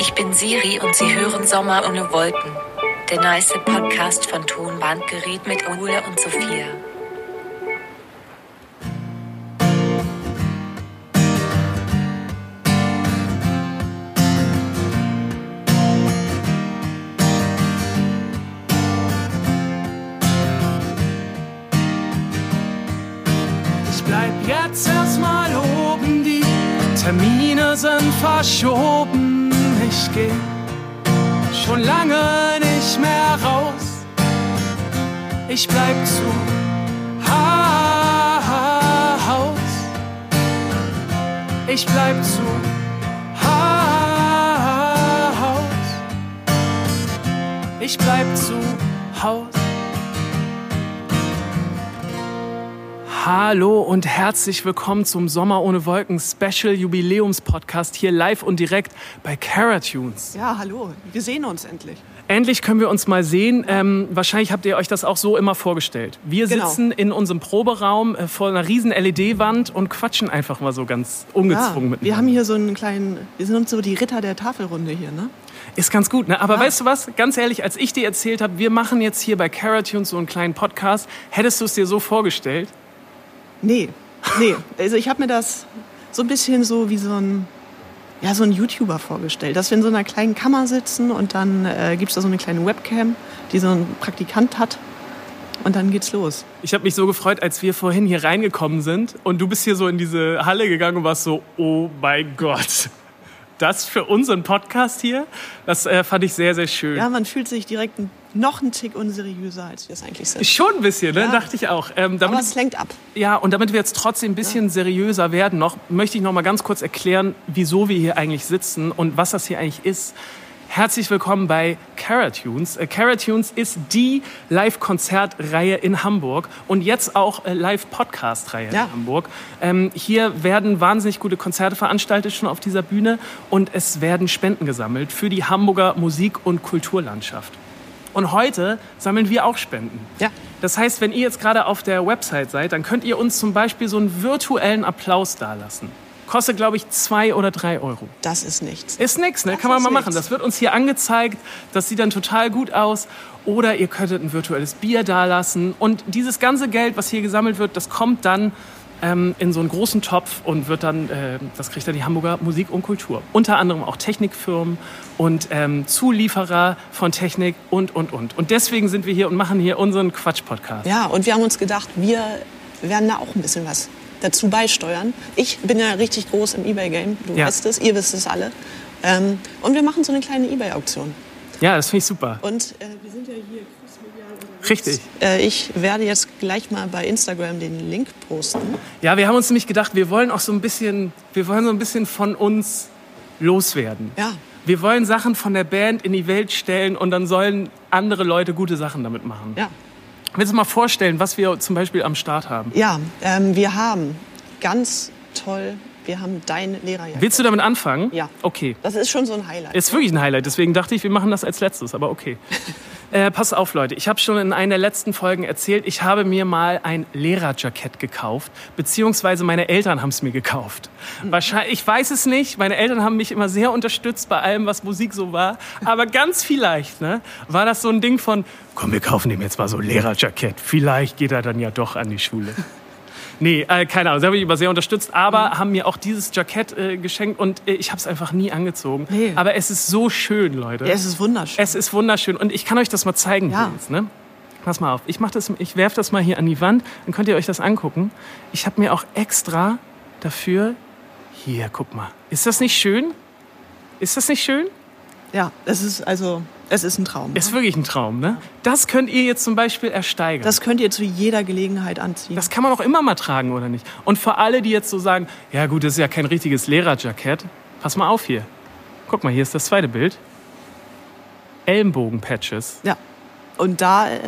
Ich bin Siri und Sie hören Sommer ohne Wolken. Der nice Podcast von Tonbandgerät mit Ole und Sophia. Ich bleib jetzt erstmal oben, die Termine sind verschoben. Ich bleib zu Haus. Ich bleib zu Haus. Ich bleib zu Haus. Hallo und herzlich willkommen zum Sommer ohne Wolken Special Jubiläums Podcast hier live und direkt bei Caratunes. Ja, hallo. Wir sehen uns endlich. Endlich können wir uns mal sehen. Ähm, wahrscheinlich habt ihr euch das auch so immer vorgestellt. Wir Genau. sitzen in unserem Proberaum äh, vor einer riesen LED-Wand und quatschen einfach mal so ganz ungezwungen ja, mit. wir haben hier so einen kleinen, wir sind uns so die Ritter der Tafelrunde hier, ne? Ist ganz gut, ne? Aber Ja. weißt du was? Ganz ehrlich, als ich dir erzählt habe, wir machen jetzt hier bei Caratunes so einen kleinen Podcast, hättest du es dir so vorgestellt? Nee, nee. Also ich habe mir das so ein bisschen so wie so ein, ja, so ein YouTuber vorgestellt, dass wir in so einer kleinen Kammer sitzen und dann äh, gibt es da so eine kleine Webcam, die so ein Praktikant hat und dann geht's los. Ich habe mich so gefreut, als wir vorhin hier reingekommen sind und du bist hier so in diese Halle gegangen und warst so, oh mein Gott. Das für unseren Podcast hier, das äh, fand ich sehr, sehr schön. Ja, man fühlt sich direkt ein, noch einen Tick unseriöser, als wir es eigentlich sind. Schon ein bisschen, ne? Ja. dachte ich auch. Ähm, damit, Aber es lenkt ab. ja, und damit wir jetzt trotzdem ein bisschen seriöser werden noch, möchte ich noch mal ganz kurz erklären, wieso wir hier eigentlich sitzen und was das hier eigentlich ist. Herzlich willkommen bei Caratunes. Äh, Caratunes ist die Live-Konzertreihe in Hamburg und jetzt auch äh, Live-Podcast-Reihe Ja. in Hamburg. Ähm, hier werden wahnsinnig gute Konzerte veranstaltet schon auf dieser Bühne und es werden Spenden gesammelt für die Hamburger Musik- und Kulturlandschaft. Und heute sammeln wir auch Spenden. Ja. Das heißt, wenn ihr jetzt gerade auf der Website seid, dann könnt ihr uns zum Beispiel so einen virtuellen Applaus dalassen. Kostet, glaube ich, zwei oder drei Euro. Das ist nichts. Ist nix, ne? Das Kann man mal machen. nichts. Das wird uns hier angezeigt. Das sieht dann total gut aus. Oder ihr könntet ein virtuelles Bier dalassen. Und dieses ganze Geld, was hier gesammelt wird, das kommt dann ähm, in so einen großen Topf und wird dann, äh, das kriegt dann die Hamburger Musik und Kultur. Unter anderem auch Technikfirmen und ähm, Zulieferer von Technik und, und, und. Und deswegen sind wir hier und machen hier unseren Quatsch-Podcast. Ja, und wir haben uns gedacht, wir werden da auch ein bisschen was dazu beisteuern. Ich bin ja richtig groß im Ebay-Game, du Ja. weißt es, ihr wisst es alle. Ähm, und wir machen so eine kleine Ebay-Auktion. Ja, das finde ich super. Und äh, wir sind ja hier. Richtig. Äh, ich werde jetzt gleich mal bei Instagram den Link posten. Ja, wir haben uns nämlich gedacht, wir wollen auch so ein bisschen, wir wollen so ein bisschen von uns loswerden. Ja, Wir wollen Sachen von der Band in die Welt stellen und dann sollen andere Leute gute Sachen damit machen. ja. Willst du mal vorstellen, was wir zum Beispiel am Start haben? Ja, ähm, wir haben ganz toll, wir haben deine Lehrerjacke. Willst du damit anfangen? Ja. Okay. Das ist schon so ein Highlight. Ist wirklich ein Highlight, deswegen dachte ich, wir machen das als letztes, aber okay. äh, pass auf, Leute. Ich habe schon in einer der letzten Folgen erzählt, ich habe mir mal ein Lehrerjackett gekauft, beziehungsweise meine Eltern haben es mir gekauft. Wahrscheinlich, ich weiß es nicht, meine Eltern haben mich immer sehr unterstützt bei allem, was Musik so war, aber ganz vielleicht ne, war das so ein Ding von, komm, wir kaufen ihm jetzt mal so ein Lehrerjackett, vielleicht geht er dann ja doch an die Schule. Nee, äh, keine Ahnung. Sie haben mich immer sehr unterstützt, aber haben mir auch dieses Jackett äh, geschenkt und äh, ich habe es einfach nie angezogen. Nee. Aber es ist so schön, Leute. ja, es ist wunderschön. es ist wunderschön und ich kann euch das mal zeigen Ja. jetzt, ne? Pass mal auf, ich, mach das, ich werfe das mal hier an die Wand, dann könnt ihr euch das angucken. Ich habe mir auch extra dafür, hier, guck mal. Ist das nicht schön? Ist das nicht schön? ja, es ist also, es ist ein Traum. Ist wirklich ein Traum, ne? Das könnt ihr jetzt zum Beispiel ersteigern. Das könnt ihr zu jeder Gelegenheit anziehen. Das kann man auch immer mal tragen, oder nicht? Und für alle, die jetzt so sagen, ja gut, das ist ja kein richtiges Lehrerjackett, pass mal auf hier. Guck mal, hier ist das zweite Bild. Ellenbogenpatches. ja. Und da, äh,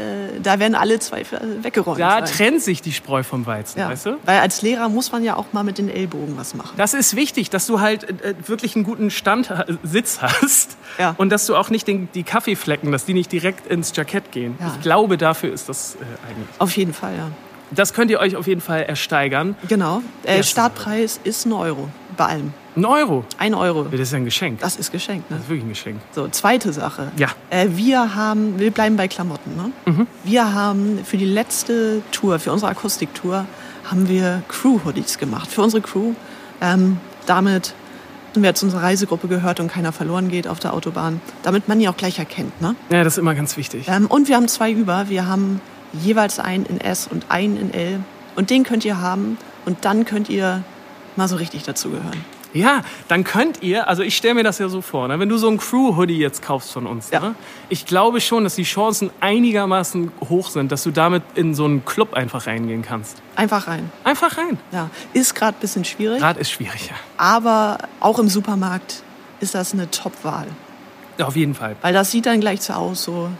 da werden alle Zweifel weggeräumt. Da sein. trennt sich die Spreu vom Weizen, ja. weißt du? Weil als Lehrer muss man ja auch mal mit den Ellbogen was machen. Das ist wichtig, dass du halt äh, wirklich einen guten Stand, Sitz hast Ja. und dass du auch nicht den, die Kaffeeflecken, dass die nicht direkt ins Jackett gehen. Ja. Ich glaube, dafür ist das äh, eigentlich. Auf jeden Fall, ja. Das könnt ihr euch auf jeden Fall ersteigern. Genau. Äh. Startpreis ist ein Euro. Bei allem. Ein Euro. Ein Euro. Das ist ja ein Geschenk. Das Das ist geschenkt, ne? ist wirklich ein Geschenk. So, zweite Sache. Ja. Äh, wir haben, wir bleiben bei Klamotten, ne? Mhm. Wir haben für die letzte Tour, für unsere Akustiktour, haben wir Crew-Hoodies gemacht. Für unsere Crew. Ähm, damit, wer zu unserer Reisegruppe gehört und keiner verloren geht auf der Autobahn, damit man die auch gleich erkennt, ne? Ja, das ist immer ganz wichtig. Ähm, und wir haben zwei über. Wir haben jeweils einen in S und einen in L. Und den könnt ihr haben. Und dann könnt ihr mal so richtig dazugehören. Ja, dann könnt ihr, also ich stelle mir das ja so vor, ne, wenn du so ein Crew-Hoodie jetzt kaufst von uns, Ja. ne, ich glaube schon, dass die Chancen einigermaßen hoch sind, dass du damit in so einen Club einfach reingehen kannst. Einfach rein. Einfach rein. Ja. Ist gerade ein bisschen schwierig. Rad ist schwierig, Aber auch im Supermarkt ist das eine Top-Wahl. ja. Auf jeden Fall. Weil das sieht dann gleich so aus, so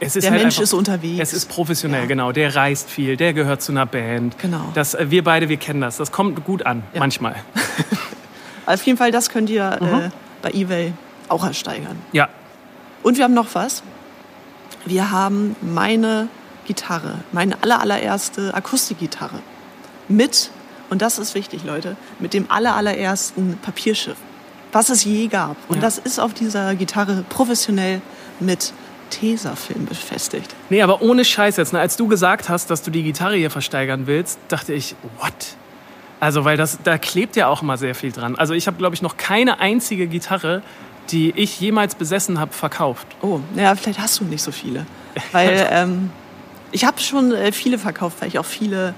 der halt Mensch einfach, ist unterwegs. Es ist professionell, Ja. genau. Der reist viel, der gehört zu einer Band. Genau. Das, äh, wir beide, wir kennen das. Das kommt gut an, Ja. manchmal. Auf jeden Fall, das könnt ihr Mhm. äh, bei eBay auch ersteigern. Ja. Und wir haben noch was. Wir haben meine Gitarre, meine aller, allererste Akustikgitarre mit, und das ist wichtig, Leute, mit dem aller, allerersten Papierschiff, was es je gab. Und Ja. das ist auf dieser Gitarre professionell mit Tesafilm befestigt. Nee, aber ohne Scheiß jetzt. Ne? Als du gesagt hast, dass du die Gitarre hier versteigern willst, dachte ich, what? Also, weil das, da klebt ja auch immer sehr viel dran. Also ich habe, glaube ich, noch keine einzige Gitarre, die ich jemals besessen habe, verkauft. Oh, naja, vielleicht hast du nicht so viele. Weil ähm, ich habe schon äh, viele verkauft, weil ich auch viele.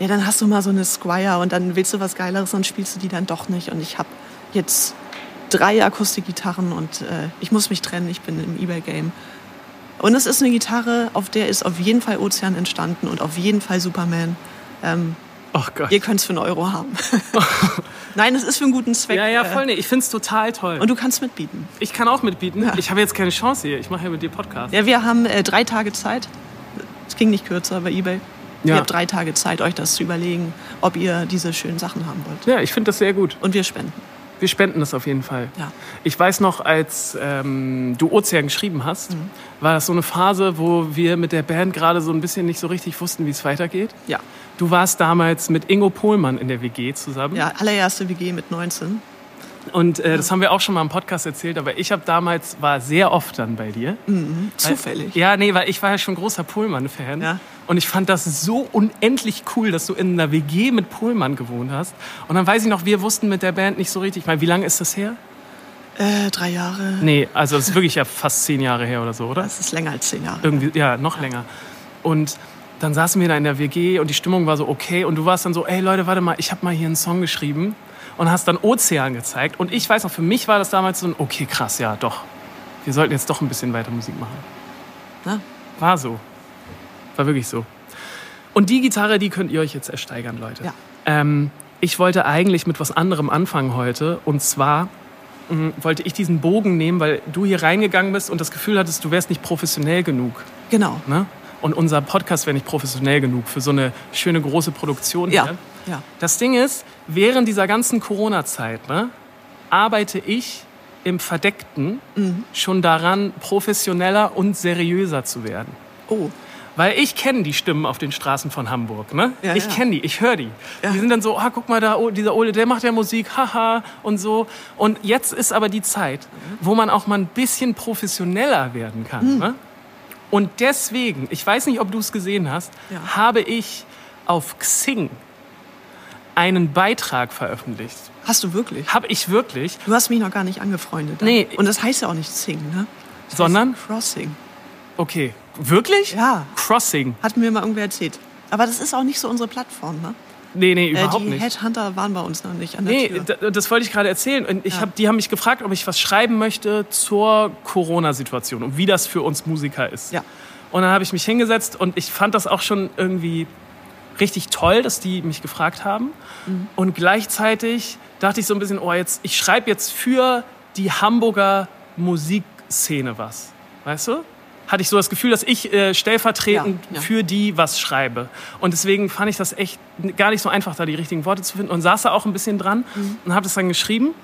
Ja, dann hast du mal so eine Squire und dann willst du was Geileres und spielst du die dann doch nicht. Und ich habe jetzt drei Akustikgitarren und äh, ich muss mich trennen, ich bin im eBay-Game. Und es ist eine Gitarre, auf der ist auf jeden Fall Ozean entstanden und auf jeden Fall Superman. Ähm, Oh Gott. ihr könnt es für einen Euro haben. Nein, es ist für einen guten Zweck. Ja, ja, äh, voll nee. Ich finde es total toll. Und du kannst mitbieten. ich kann auch mitbieten. Ja. Ich habe jetzt keine Chance hier. Ich mache ja mit dir Podcast. Ja, wir haben äh, drei Tage Zeit. Es ging nicht kürzer bei eBay. Ja. Ihr habt drei Tage Zeit, euch das zu überlegen, ob ihr diese schönen Sachen haben wollt. Ja, ich finde das sehr gut. Und wir spenden. Wir spenden das auf jeden Fall. Ja. Ich weiß noch, als ähm, du Ozean geschrieben hast, Mhm. war das so eine Phase, wo wir mit der Band gerade so ein bisschen nicht so richtig wussten, wie es weitergeht. Ja. Du warst damals mit Ingo Pohlmann in der WG zusammen. Ja, allererste WG mit 19. Und äh, das haben wir auch schon mal im Podcast erzählt, aber ich habe damals, war sehr oft dann bei dir. Zufällig. Ja, nee, weil ich war ja schon großer Pohlmann-Fan. Ja. Und ich fand das so unendlich cool, dass du in einer WG mit Pohlmann gewohnt hast. Und dann weiß ich noch, wir wussten mit der Band nicht so richtig. Ich meine, wie lange ist das her? Äh, drei Jahre. Nee, also das ist wirklich ja fast zehn Jahre her oder so, oder? Das ist länger als zehn Jahre. Irgendwie, ja, noch länger. Und dann saßen wir da in der WG und die Stimmung war so okay. Und du warst dann so, ey Leute, warte mal, ich habe mal hier einen Song geschrieben und hast dann Ozean gezeigt. Und ich weiß noch, für mich war das damals so ein, okay, krass, ja, doch. Wir sollten jetzt doch ein bisschen weiter Musik machen. Na? War so. War wirklich so. Und die Gitarre, die könnt ihr euch jetzt ersteigern, Leute. Ja. Ähm, ich wollte eigentlich mit was anderem anfangen heute. Und zwar mh, wollte ich diesen Bogen nehmen, weil du hier reingegangen bist und das Gefühl hattest, du wärst nicht professionell genug. Genau. Ne? Und unser Podcast wäre nicht professionell genug für so eine schöne große Produktion Ja. hier. Ja. Das Ding ist, während dieser ganzen Corona-Zeit ne, arbeite ich im Verdeckten Mhm. schon daran, professioneller und seriöser zu werden. Oh. Weil ich kenne die Stimmen auf den Straßen von Hamburg. Ne? Ja, ich ja. kenne die, ich höre die. Ja. Die sind dann so, ah, guck mal da, oh, dieser Ole, der macht ja Musik, haha und so. Und jetzt ist aber die Zeit, wo man auch mal ein bisschen professioneller werden kann. Hm. Ne? Und deswegen, ich weiß nicht, ob du es gesehen hast, Ja. habe ich auf Xing einen Beitrag veröffentlicht. Hast du wirklich? Habe ich wirklich, Du hast mich noch gar nicht angefreundet. ne? Nee. Und das heißt ja auch nicht Sing, ne? Das Sondern? Crossing. okay, wirklich? Ja. Crossing. Hat mir mal irgendwer erzählt. Aber das ist auch nicht so unsere Plattform, ne? Nee, nee, Äh, überhaupt die nicht. Headhunter waren bei uns noch nicht an der Nee, Tür. das wollte ich gerade erzählen. Und ich Ja. hab, die haben mich gefragt, ob ich was schreiben möchte zur Corona-Situation und wie das für uns Musiker ist. Ja. Und dann habe ich mich hingesetzt und ich fand das auch schon irgendwie richtig toll, dass die mich gefragt haben. Mhm. Und gleichzeitig dachte ich so ein bisschen, oh, jetzt, ich schreibe jetzt für die Hamburger Musikszene was. Weißt du? Hatte ich so das Gefühl, dass ich äh, stellvertretend Ja, ja. für die was schreibe. Und deswegen fand ich das echt gar nicht so einfach, da die richtigen Worte zu finden. Und saß da auch ein bisschen dran Mhm. und habe das dann geschrieben.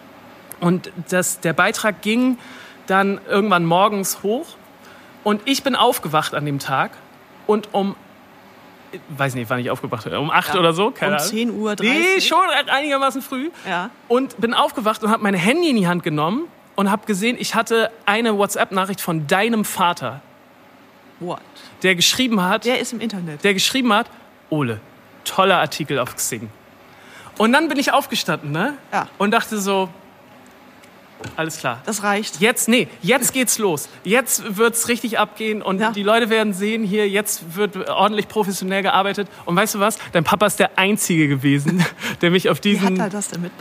Und das, der Beitrag ging dann irgendwann morgens hoch. Und ich bin aufgewacht an dem Tag und um weiß nicht, wann ich aufgewacht bin, um 8 Ja. oder so, keine Um Ahnung. 10 Uhr Nee, schon einigermaßen früh. Ja. Und bin aufgewacht und habe mein Handy in die Hand genommen und habe gesehen, ich hatte eine WhatsApp-Nachricht von deinem Vater, What? der geschrieben hat, Der ist im Internet. der geschrieben hat, Ole, toller Artikel auf Xing. Und dann bin ich aufgestanden, ne? Ja. Und dachte so, alles klar. Das reicht. Jetzt, nee, jetzt geht's los. Jetzt wird's richtig abgehen und Ja. die Leute werden sehen, hier, jetzt wird ordentlich professionell gearbeitet. Und weißt du was? Dein Papa ist der Einzige gewesen, der mich auf diesen?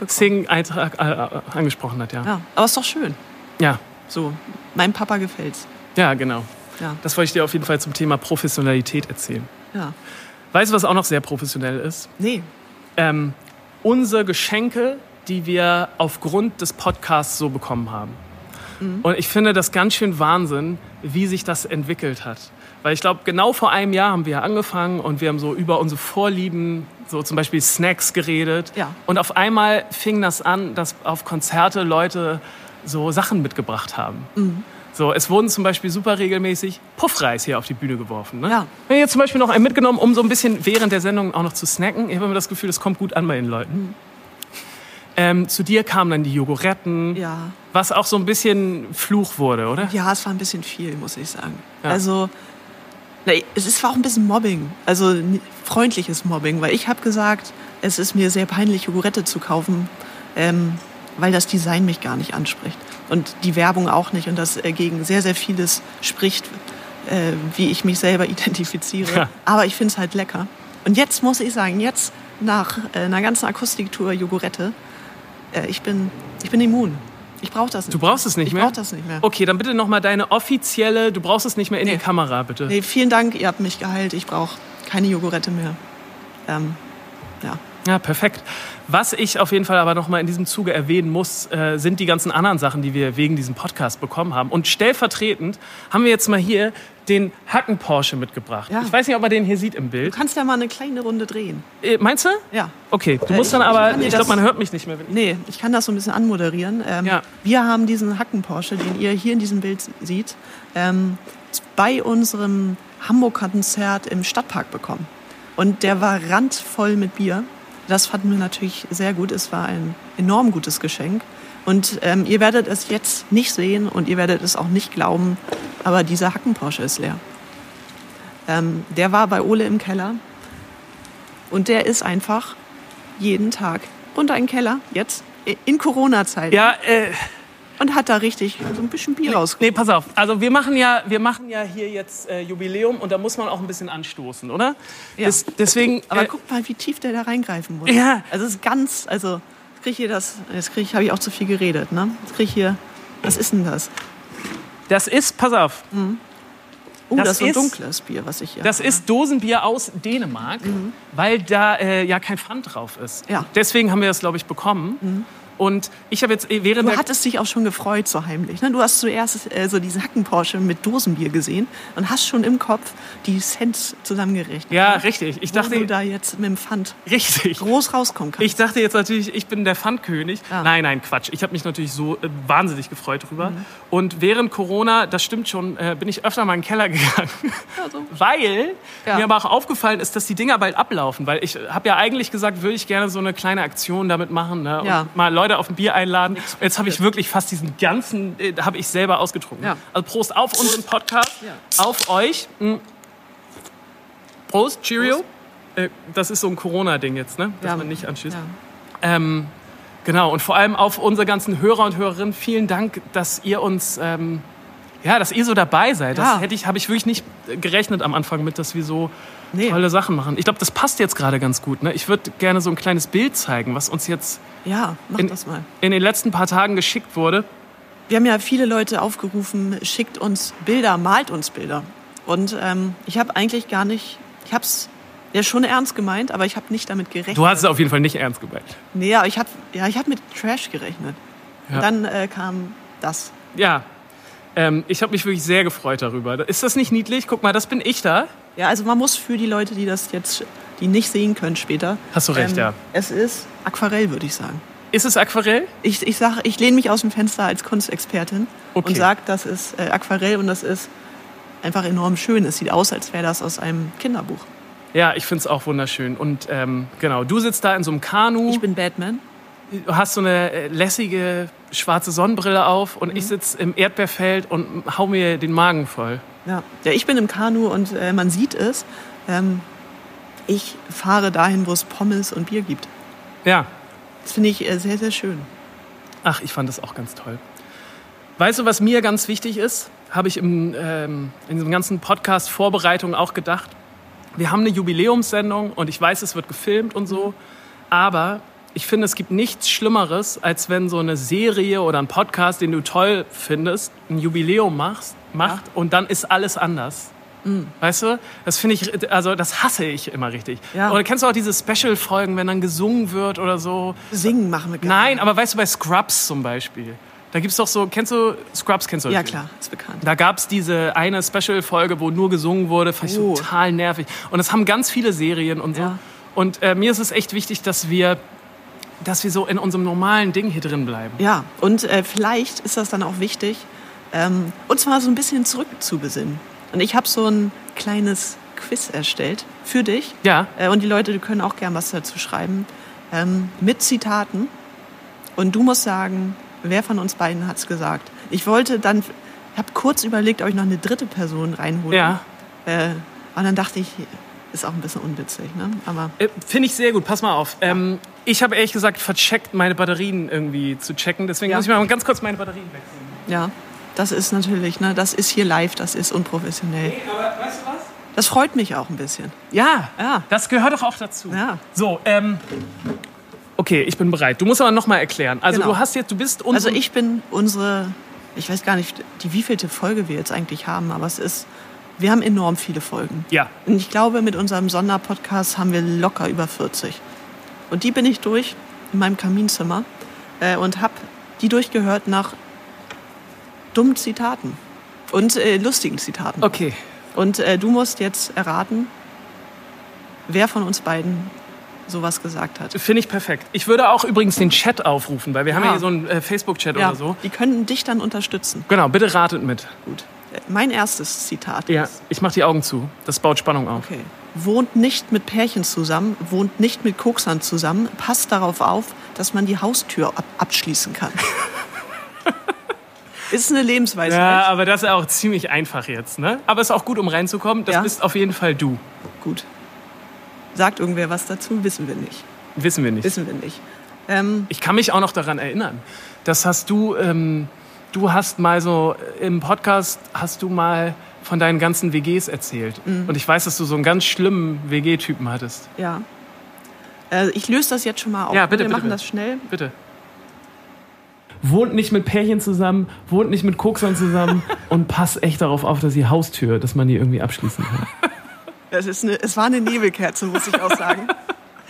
Xing-Eintrag äh, äh, angesprochen hat, ja. Ja, aber ist doch schön. Ja, So, meinem Papa gefällt's. ja, genau. Ja, Das wollte ich dir auf jeden Fall zum Thema Professionalität erzählen. ja. Weißt du, was auch noch sehr professionell ist? Nee, ähm, unsere Geschenke, die wir aufgrund des Podcasts so bekommen haben. Und ich finde das ganz schön Wahnsinn, wie sich das entwickelt hat. Weil ich glaube, genau vor einem Jahr haben wir angefangen und wir haben so über unsere Vorlieben, so zum Beispiel Snacks geredet. Ja. Und auf einmal fing das an, dass auf Konzerte Leute so Sachen mitgebracht haben. So, es wurden zum Beispiel super regelmäßig Puffreis hier auf die Bühne geworfen. Ne? Ja. Wir haben jetzt zum Beispiel noch einen mitgenommen, um so ein bisschen während der Sendung auch noch zu snacken. Ich habe immer das Gefühl, das kommt gut an bei den Leuten. Ähm, zu dir kamen dann die Jogoretten, ja. was auch so ein bisschen Fluch wurde, oder? Ja, es war ein bisschen viel, muss ich sagen. Ja. Also, na, es ist war auch ein bisschen Mobbing. Also freundliches Mobbing, weil ich habe gesagt, es ist mir sehr peinlich, Jogurette zu kaufen, ähm, weil das Design mich gar nicht anspricht. Und die Werbung auch nicht. Und das äh, gegen sehr, sehr vieles spricht, äh, wie ich mich selber identifiziere. Ja. Aber ich finde es halt lecker. Und jetzt muss ich sagen, jetzt nach äh, einer ganzen Akustiktour Jogurette, äh, ich, bin, ich bin immun. Ich brauche das nicht. Du brauchst es nicht ich mehr? Ich brauche das nicht mehr. Okay, dann bitte nochmal deine offizielle, du brauchst es nicht mehr in Nee. die Kamera, bitte. Nee, vielen Dank, ihr habt mich geheilt. Ich brauche keine Jogurette mehr. Ähm, ja. Ja, perfekt. Was ich auf jeden Fall aber nochmal in diesem Zuge erwähnen muss, äh, sind die ganzen anderen Sachen, die wir wegen diesem Podcast bekommen haben. Und stellvertretend haben wir jetzt mal hier den Hacken Porsche mitgebracht. Ja. Ich weiß nicht, ob man den hier sieht im Du Bild. kannst ja mal eine kleine Runde drehen. Äh, meinst du? Ja. Okay, du Äh, musst ich- dann ich aber, dir ich glaube, man hört mich nicht mehr. wenn- Nee, ich kann das so ein bisschen anmoderieren. Ähm, Ja. Wir haben diesen Hacken-Porsche, den ihr hier in diesem Bild seht, ähm, bei unserem Hamburg-Konzert im Stadtpark bekommen. Und der war randvoll mit Bier. Das fanden wir natürlich sehr gut. Es war ein enorm gutes Geschenk. Und ähm, ihr werdet es jetzt nicht sehen und ihr werdet es auch nicht glauben, aber dieser Hacken-Porsche ist leer. Ähm, der war bei Ole im Keller und der ist einfach jeden Tag runter in den Keller, jetzt in Corona-Zeit. Ja, äh, Und hat da richtig so ein bisschen Bier rausgeholt. nee, pass auf. Also wir machen ja, wir machen ja hier jetzt äh, Jubiläum und da muss man auch ein bisschen anstoßen, oder? Ja. Des, deswegen. Aber äh, guck mal, wie tief der da reingreifen muss. Ja. Also es ist ganz, also jetzt krieg ich hier das, jetzt krieg ich, habe ich auch zu viel geredet, ne? Jetzt krieg ich hier, was ist denn das? das ist, pass auf, Oh, Das das, ist so ein dunkles Bier, was ich hier Das habe. ist Dosenbier aus Dänemark, weil da äh, ja kein Pfand drauf ist. Ja. Deswegen haben wir das, glaube ich, bekommen. Und ich habe jetzt äh, während Du hattest dich auch schon gefreut, so heimlich. Ne? Du hast zuerst äh, so diesen Hacken-Porsche mit Dosenbier gesehen und hast schon im Kopf die Cents zusammengerechnet. ja ne? richtig. Ich Wo du dachte da jetzt mit dem Pfand richtig. groß rauskommen kannst. Ich dachte jetzt natürlich, ich bin der Pfandkönig. Ja. Nein, nein, Quatsch. Ich habe mich natürlich so äh, wahnsinnig gefreut drüber. Mhm. Und während Corona, das stimmt schon, äh, bin ich öfter mal in den Keller gegangen. Also, Weil Ja. mir aber auch aufgefallen ist, dass die Dinger bald ablaufen. Weil ich habe ja eigentlich gesagt, würde ich gerne so eine kleine Aktion damit machen. Ne? Ja. Und mal Leute auf ein Bier einladen. Jetzt habe ich wirklich fast diesen ganzen, äh, habe ich selber ausgetrunken. Ja. Also Prost auf unseren Podcast, Ja. auf euch. Mm. Prost, Cheerio. Äh, Das ist so ein Corona-Ding jetzt, ne? dass Ja. man nicht anschließt. ja. Ähm, genau, und vor allem auf unsere ganzen Hörer und Hörerinnen, vielen Dank, dass ihr uns, ähm, ja, dass ihr so dabei seid. Das hätte ich, habe ich wirklich nicht gerechnet am Anfang mit, dass wir so Nee. tolle Sachen machen. Ich glaube, das passt jetzt gerade ganz gut. Ne? Ich würde gerne so ein kleines Bild zeigen, was uns jetzt ja, mach in, das mal. in den letzten paar Tagen geschickt wurde. Wir haben ja viele Leute aufgerufen, schickt uns Bilder, malt uns Bilder. Und ähm, ich habe eigentlich gar nicht, ich habe es ja schon ernst gemeint, aber ich habe nicht damit gerechnet. Du hast es auf jeden Fall nicht ernst gemeint. Nee, aber ich habe ja, ich hab mit Trash gerechnet. Ja. Und dann äh, kam das. Ja, ähm, ich habe mich wirklich sehr gefreut darüber. Ist das nicht niedlich? Guck mal, das bin ich da. Ja, also man muss für die Leute, die das jetzt, die nicht sehen können später. ähm, Hast du recht, ja. Es ist Aquarell, würde ich sagen. Ist es Aquarell? Ich, ich, sag, ich lehne mich aus dem Fenster als Kunstexpertin Okay. und sage, das ist äh, Aquarell und das ist einfach enorm schön. Es sieht aus, als wäre das aus einem Kinderbuch. Ja, ich finde es auch wunderschön. Und ähm, genau, du sitzt da in so einem Kanu, Ich bin Batman. du hast so eine äh, lässige schwarze Sonnenbrille auf und ich sitze im Erdbeerfeld und hau mir den Magen voll. Ja. ja, ich bin im Kanu und äh, man sieht es. Ähm, ich fahre dahin, wo es Pommes und Bier gibt. Ja, Das finde ich äh, sehr, sehr schön. ach, ich fand das auch ganz toll. Weißt du, was mir ganz wichtig ist? Habe ich im, ähm, in diesem ganzen Podcast Vorbereitung auch gedacht. Wir haben eine Jubiläumssendung und ich weiß, es wird gefilmt und so. Aber ich finde, es gibt nichts Schlimmeres, als wenn so eine Serie oder ein Podcast, den du toll findest, ein Jubiläum machst, macht und dann ist alles anders. Weißt du? Das finde ich, also das hasse ich immer richtig. Ja. Oder kennst du auch diese Special-Folgen, wenn dann gesungen wird oder so? Singen machen wir gar Nein, nicht. aber weißt du, bei Scrubs zum Beispiel, da gibt's doch so, kennst du, Scrubs kennst du? Ja, klar, ist bekannt. Da gab's diese eine Special-Folge, wo nur gesungen wurde, fand ich Oh. total nervig. Und das haben ganz viele Serien und so. Ja. Und äh, mir ist es echt wichtig, dass wir, dass wir so in unserem normalen Ding hier drin bleiben. Ja, und äh, vielleicht ist das dann auch wichtig, ähm, uns mal so ein bisschen zurückzubesinnen. Und ich habe so ein kleines Quiz erstellt für dich. Ja. Äh, und die Leute, die können auch gern was dazu schreiben. Ähm, mit Zitaten. Und du musst sagen, wer von uns beiden hat's gesagt. Ich wollte dann, ich habe kurz überlegt, ob ich noch eine dritte Person reinhole. Ja. Äh, und dann dachte ich, ist auch ein bisschen unwitzig, ne? Aber Äh, Finde ich sehr gut, pass mal auf. Ähm, ich habe ehrlich gesagt vercheckt, meine Batterien irgendwie zu checken. Deswegen Ja. muss ich mal ganz kurz meine Batterien wechseln. ja, das ist natürlich, ne? Das ist hier live, das ist unprofessionell. Aber weißt du was? Das freut mich auch ein bisschen. Ja, Ja. das gehört doch auch dazu. Ja. So, ähm, okay, ich bin bereit. Du musst aber noch mal erklären. Also Genau. du hast jetzt, du bist unser, Also ich bin unsere, ich weiß gar nicht, die wievielte Folge wir jetzt eigentlich haben, aber es ist, wir haben enorm viele Folgen. ja, Und ich glaube, mit unserem Sonderpodcast haben wir locker über 40. Und die bin ich durch in meinem Kaminzimmer äh, und habe die durchgehört nach dummen Zitaten und äh, lustigen Zitaten. okay. Und äh, du musst jetzt erraten, wer von uns beiden sowas gesagt hat. Finde ich perfekt. Ich würde auch übrigens den Chat aufrufen, weil wir haben ja Ja. hier so einen äh, Facebook-Chat oder so. die können dich dann unterstützen. Genau, bitte ratet mit. Gut. Äh, Mein erstes Zitat Ja, ist, ich mache die Augen zu. Das baut Spannung auf. okay. wohnt nicht mit Pärchen zusammen, wohnt nicht mit Koksern zusammen, passt darauf auf, dass man die Haustür ab abschließen kann. ist eine Lebensweise. Ja, aber das ist auch ziemlich einfach jetzt, ne? Aber ist auch gut, um reinzukommen. Das Ja. bist auf jeden Fall du. Gut. Sagt irgendwer was dazu? Wissen wir nicht. Wissen wir nicht. Wissen wir nicht. Ähm, Ich kann mich auch noch daran erinnern. Das hast du, ähm, du hast mal so äh, im Podcast hast du mal von deinen ganzen WGs erzählt. Mhm. Und ich weiß, dass du so einen ganz schlimmen WG-Typen hattest. ja. Äh, ich löse das jetzt schon mal auf. Ja, bitte, wir bitte, machen bitte. das schnell. Bitte. Wohnt nicht mit Pärchen zusammen, wohnt nicht mit Koksern zusammen und passt echt darauf auf, dass die Haustür, dass man die irgendwie abschließen kann. Es, ist eine, es war eine Nebelkerze, muss ich auch sagen.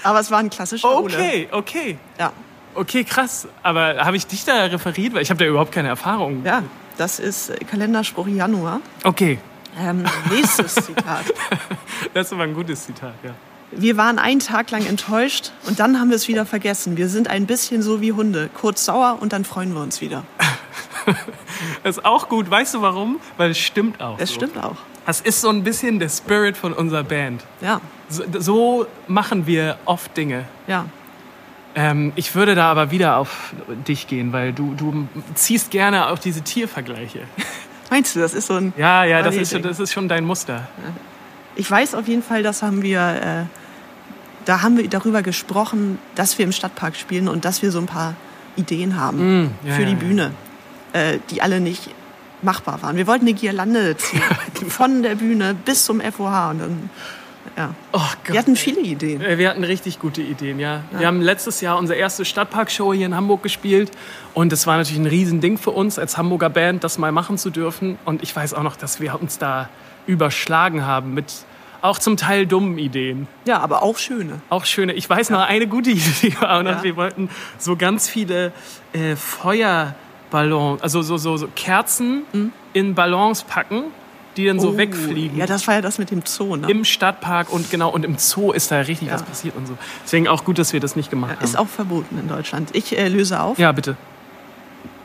Aber es war ein klassischer Ole. Okay, okay. Ja. Okay, krass. Aber habe ich dich da referiert? Weil ich habe da überhaupt keine Erfahrung. ja, das ist äh, Kalenderspruch Januar. Okay, Ähm, nächstes Zitat. das ist aber ein gutes Zitat, ja. Wir waren einen Tag lang enttäuscht und dann haben wir es wieder vergessen. Wir sind ein bisschen so wie Hunde. Kurz sauer und dann freuen wir uns wieder. Das ist auch gut. Weißt du warum? Weil es stimmt auch. Es so. stimmt auch. Das ist so ein bisschen der Spirit von unserer Band. Ja, So, so machen wir oft Dinge. ja. Ähm, ich würde da aber wieder auf dich gehen, weil du, du ziehst gerne auf diese Tiervergleiche. Meinst du, das ist so ein... Ja, ja, das ist, das ist schon dein Muster. Ich weiß auf jeden Fall, das haben wir... Äh, da haben wir darüber gesprochen, dass wir im Stadtpark spielen und dass wir so ein paar Ideen haben Mm, ja, für ja, die ja. Bühne, äh, die alle nicht machbar waren. Wir wollten eine Girlande ziehen, von der Bühne bis zum FOH. Und dann, ja. Oh. Wir hatten viele Ideen. Äh, Wir hatten richtig gute Ideen, ja. Wir haben letztes Jahr unsere erste Stadtparkshow hier in Hamburg gespielt und es war natürlich ein Riesending für uns als Hamburger Band, das mal machen zu dürfen. Und ich weiß auch noch, dass wir uns da überschlagen haben mit auch zum Teil dummen Ideen. Ja, aber auch schöne. Auch schöne. Ich weiß noch eine gute Idee war Ja. wir wollten so ganz viele äh, Feuerballons, also so, so, so Kerzen in Ballons packen, die dann so Oh, wegfliegen. Ja, das war ja das mit dem Zoo, ne? im Stadtpark und genau und im Zoo ist da richtig Ja. was passiert und so. Deswegen auch gut, dass wir das nicht gemacht Ist haben. auch verboten in Deutschland. Ich äh, löse auf. Ja, bitte.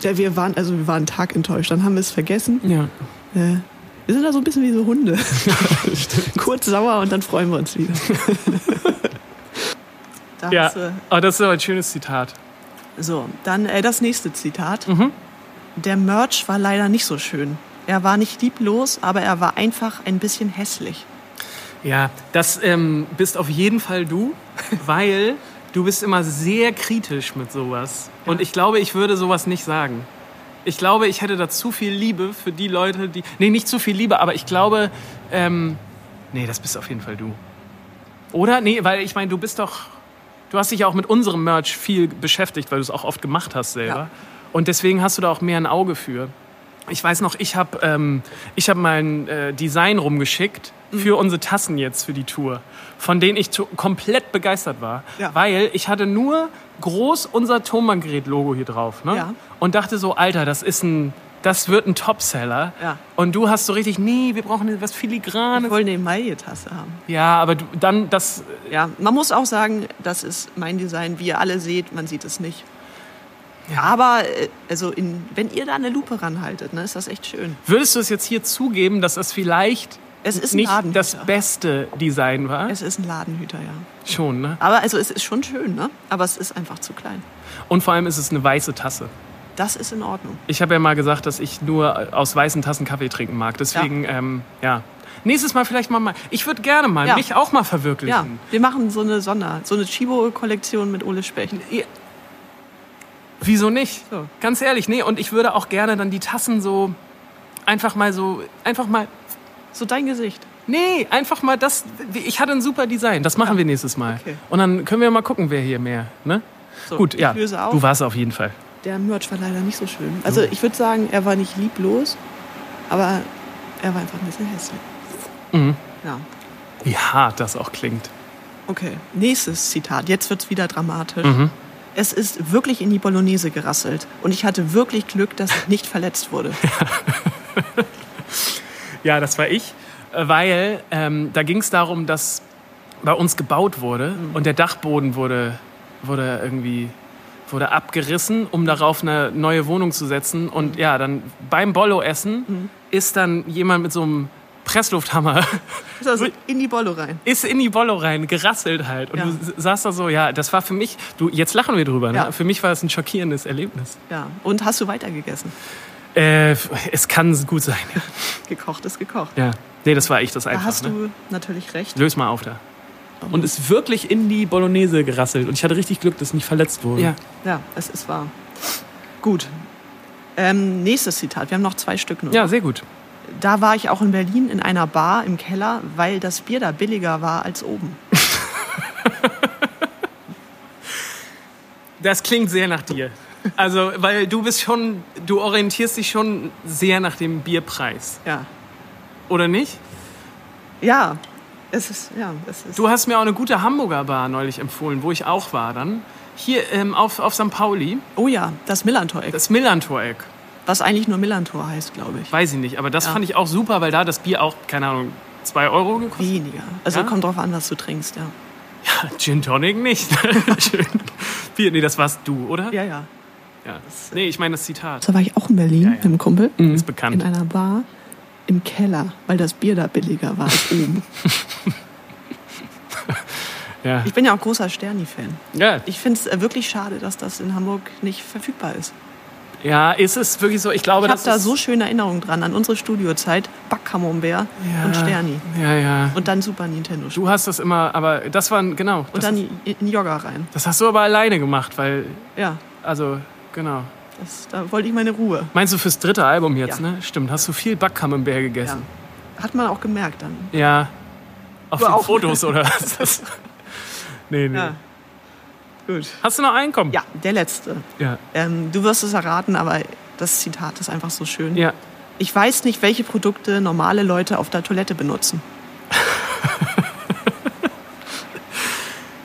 Ja, wir waren, also wir waren einen Tag enttäuscht. Dann haben wir es vergessen. Ja. Äh, Wir sind da so ein bisschen wie so Hunde. Kurz sauer und dann freuen wir uns wieder. da Ja, oh, das ist aber ein schönes Zitat. So, dann äh, das nächste Zitat. Mhm. Der Merch war leider nicht so schön. Er war nicht lieblos, aber er war einfach ein bisschen hässlich. Ja, das ähm, bist auf jeden Fall du, weil du bist immer sehr kritisch mit sowas. Und ich glaube, ich würde sowas nicht sagen. Ich glaube, ich hätte da zu viel Liebe für die Leute, die. Nee, nicht zu viel Liebe, aber ich glaube, ähm, nee, das bist auf jeden Fall du. Oder? Nee, weil ich meine, du bist doch. Du hast dich ja auch mit unserem Merch viel beschäftigt, weil du es auch oft gemacht hast selber. Ja. Und deswegen hast du da auch mehr ein Auge für. Ich weiß noch, ich habe ähm, ich hab mal ein äh, Design rumgeschickt Mhm. für unsere Tassen jetzt für die Tour, von denen ich komplett begeistert war. Ja. Weil ich hatte nur groß unser Tonbandgerät-Logo hier drauf. Ne? Ja. Und dachte so, Alter, das ist ein, das wird ein Topseller. Ja. Und du hast so richtig, nee, wir brauchen was Wir Filigranes. wollen eine Emaille-Tasse haben. Ja, aber du, dann das, Ja, man muss auch sagen, das ist mein Design. Wie ihr alle seht, man sieht es nicht. Aber äh, also in, wenn ihr da eine Lupe ranhaltet, ne, ist das echt schön. würdest du es jetzt hier zugeben, dass das vielleicht Es ist nicht das beste Design war? Es ist ein Ladenhüter, ja. Schon, ne? Aber also es ist schon schön, ne? Aber es ist einfach zu klein. Und vor allem ist es eine weiße Tasse. Das ist in Ordnung. Ich habe ja mal gesagt, dass ich nur aus weißen Tassen Kaffee trinken mag. Deswegen, ja. Ähm, ja. Nächstes Mal vielleicht mal mal. Ich würde gerne mal Ja. mich auch mal Ja, verwirklichen. wir machen so eine Sonder, so eine Chibo-Kollektion mit Ole Specht. Wieso nicht? So. Ganz ehrlich, nee. Und ich würde auch gerne dann die Tassen so einfach mal so, einfach mal, So dein Gesicht. nee, einfach mal das. Ich hatte ein super Design. Das machen wir nächstes Mal. Okay. Und dann können wir mal gucken, wer hier mehr. Ne? So, Gut, ja. Du warst auf jeden Fall. Der Merch war leider nicht so schön. Also ich würde sagen, er war nicht lieblos, aber er war einfach ein bisschen hässlich. Mhm. Ja. Wie hart das auch klingt. Okay, nächstes Zitat. Jetzt wird's wieder dramatisch. Mhm. Es ist wirklich in die Bolognese gerasselt und ich hatte wirklich Glück, dass ich nicht verletzt wurde. Ja, das war ich, äh, weil ähm, da ging es darum, dass bei uns gebaut wurde Mhm. und der Dachboden wurde, wurde irgendwie wurde abgerissen, um darauf eine neue Wohnung zu setzen. Und ja, dann beim Bollo-Essen Mhm. ist dann jemand mit so einem Presslufthammer Also in die Bollo rein. ist in die Bollo rein, gerasselt halt. Und Ja. du saßt da so, ja, das war für mich, du, jetzt lachen wir drüber, ne? Ja. Für mich war es ein schockierendes Erlebnis. Ja. Und hast du weitergegessen? Äh, es kann gut sein. Gekocht ist gekocht. Ja. Nee, das war ich das Da einfach. hast ne? du natürlich recht. Löse mal auf da. Und ist wirklich in die Bolognese gerasselt. Und ich hatte richtig Glück, dass ich nicht verletzt wurde. Ja, ja, es ist wahr. Gut. Ähm, nächstes Zitat. Wir haben noch zwei Stück nur. Ja, sehr gut. Da war ich auch in Berlin in einer Bar im Keller, weil das Bier da billiger war als oben. Das klingt sehr nach dir. Also, weil du bist schon, du orientierst dich schon sehr nach dem Bierpreis. Ja. Oder nicht? Ja, es ist, ja, es ist. Du hast mir auch eine gute Hamburger Bar neulich empfohlen, wo ich auch war dann. Hier ähm, auf, auf St. Pauli, Oh ja, das Millantor-Eck. das Millantor-Eck. Was eigentlich nur Millantor heißt, glaube ich. Weiß ich nicht, aber das Ja. fand ich auch super, weil da das Bier auch, keine Ahnung, zwei Euro gekostet Weniger. Also Ja? kommt drauf an, was du trinkst, ja. hat. Gin Tonic nicht. Schön. Bier, nee, das warst du, oder? Ja, ja. Ja. Nee, ich meine das Zitat. Da war ich auch in Berlin Ja, ja. mit einem Kumpel. Ist bekannt. In einer Bar im Keller, weil das Bier da billiger war als oben. Ja. Ich bin ja auch großer Sterni-Fan. Ja, Ich finde es wirklich schade, dass das in Hamburg nicht verfügbar ist. Ja, ist es wirklich so? Ich glaube, Ich habe da ist, so schöne Erinnerungen dran an unsere Studiozeit. Backcamembert ja, und Sterni. Ja, ja. Und dann Super Nintendo. Du hast das immer, aber das war genau. und dann in Yoga rein. das hast du aber alleine gemacht, weil, Ja, also, genau. das, da wollte ich meine Ruhe. Meinst du fürs dritte Album jetzt, Ja. ne? Stimmt, hast du viel Backcamembert Ja. gegessen? Hat man auch gemerkt dann. Ja. Auf Du den auch. Fotos oder was? nee, nee. Ja. Gut. Hast du noch einen? Komm. Ja, der letzte. Ja. Ähm, du wirst es erraten, aber das Zitat ist einfach so schön. ja. Ich weiß nicht, welche Produkte normale Leute auf der Toilette benutzen.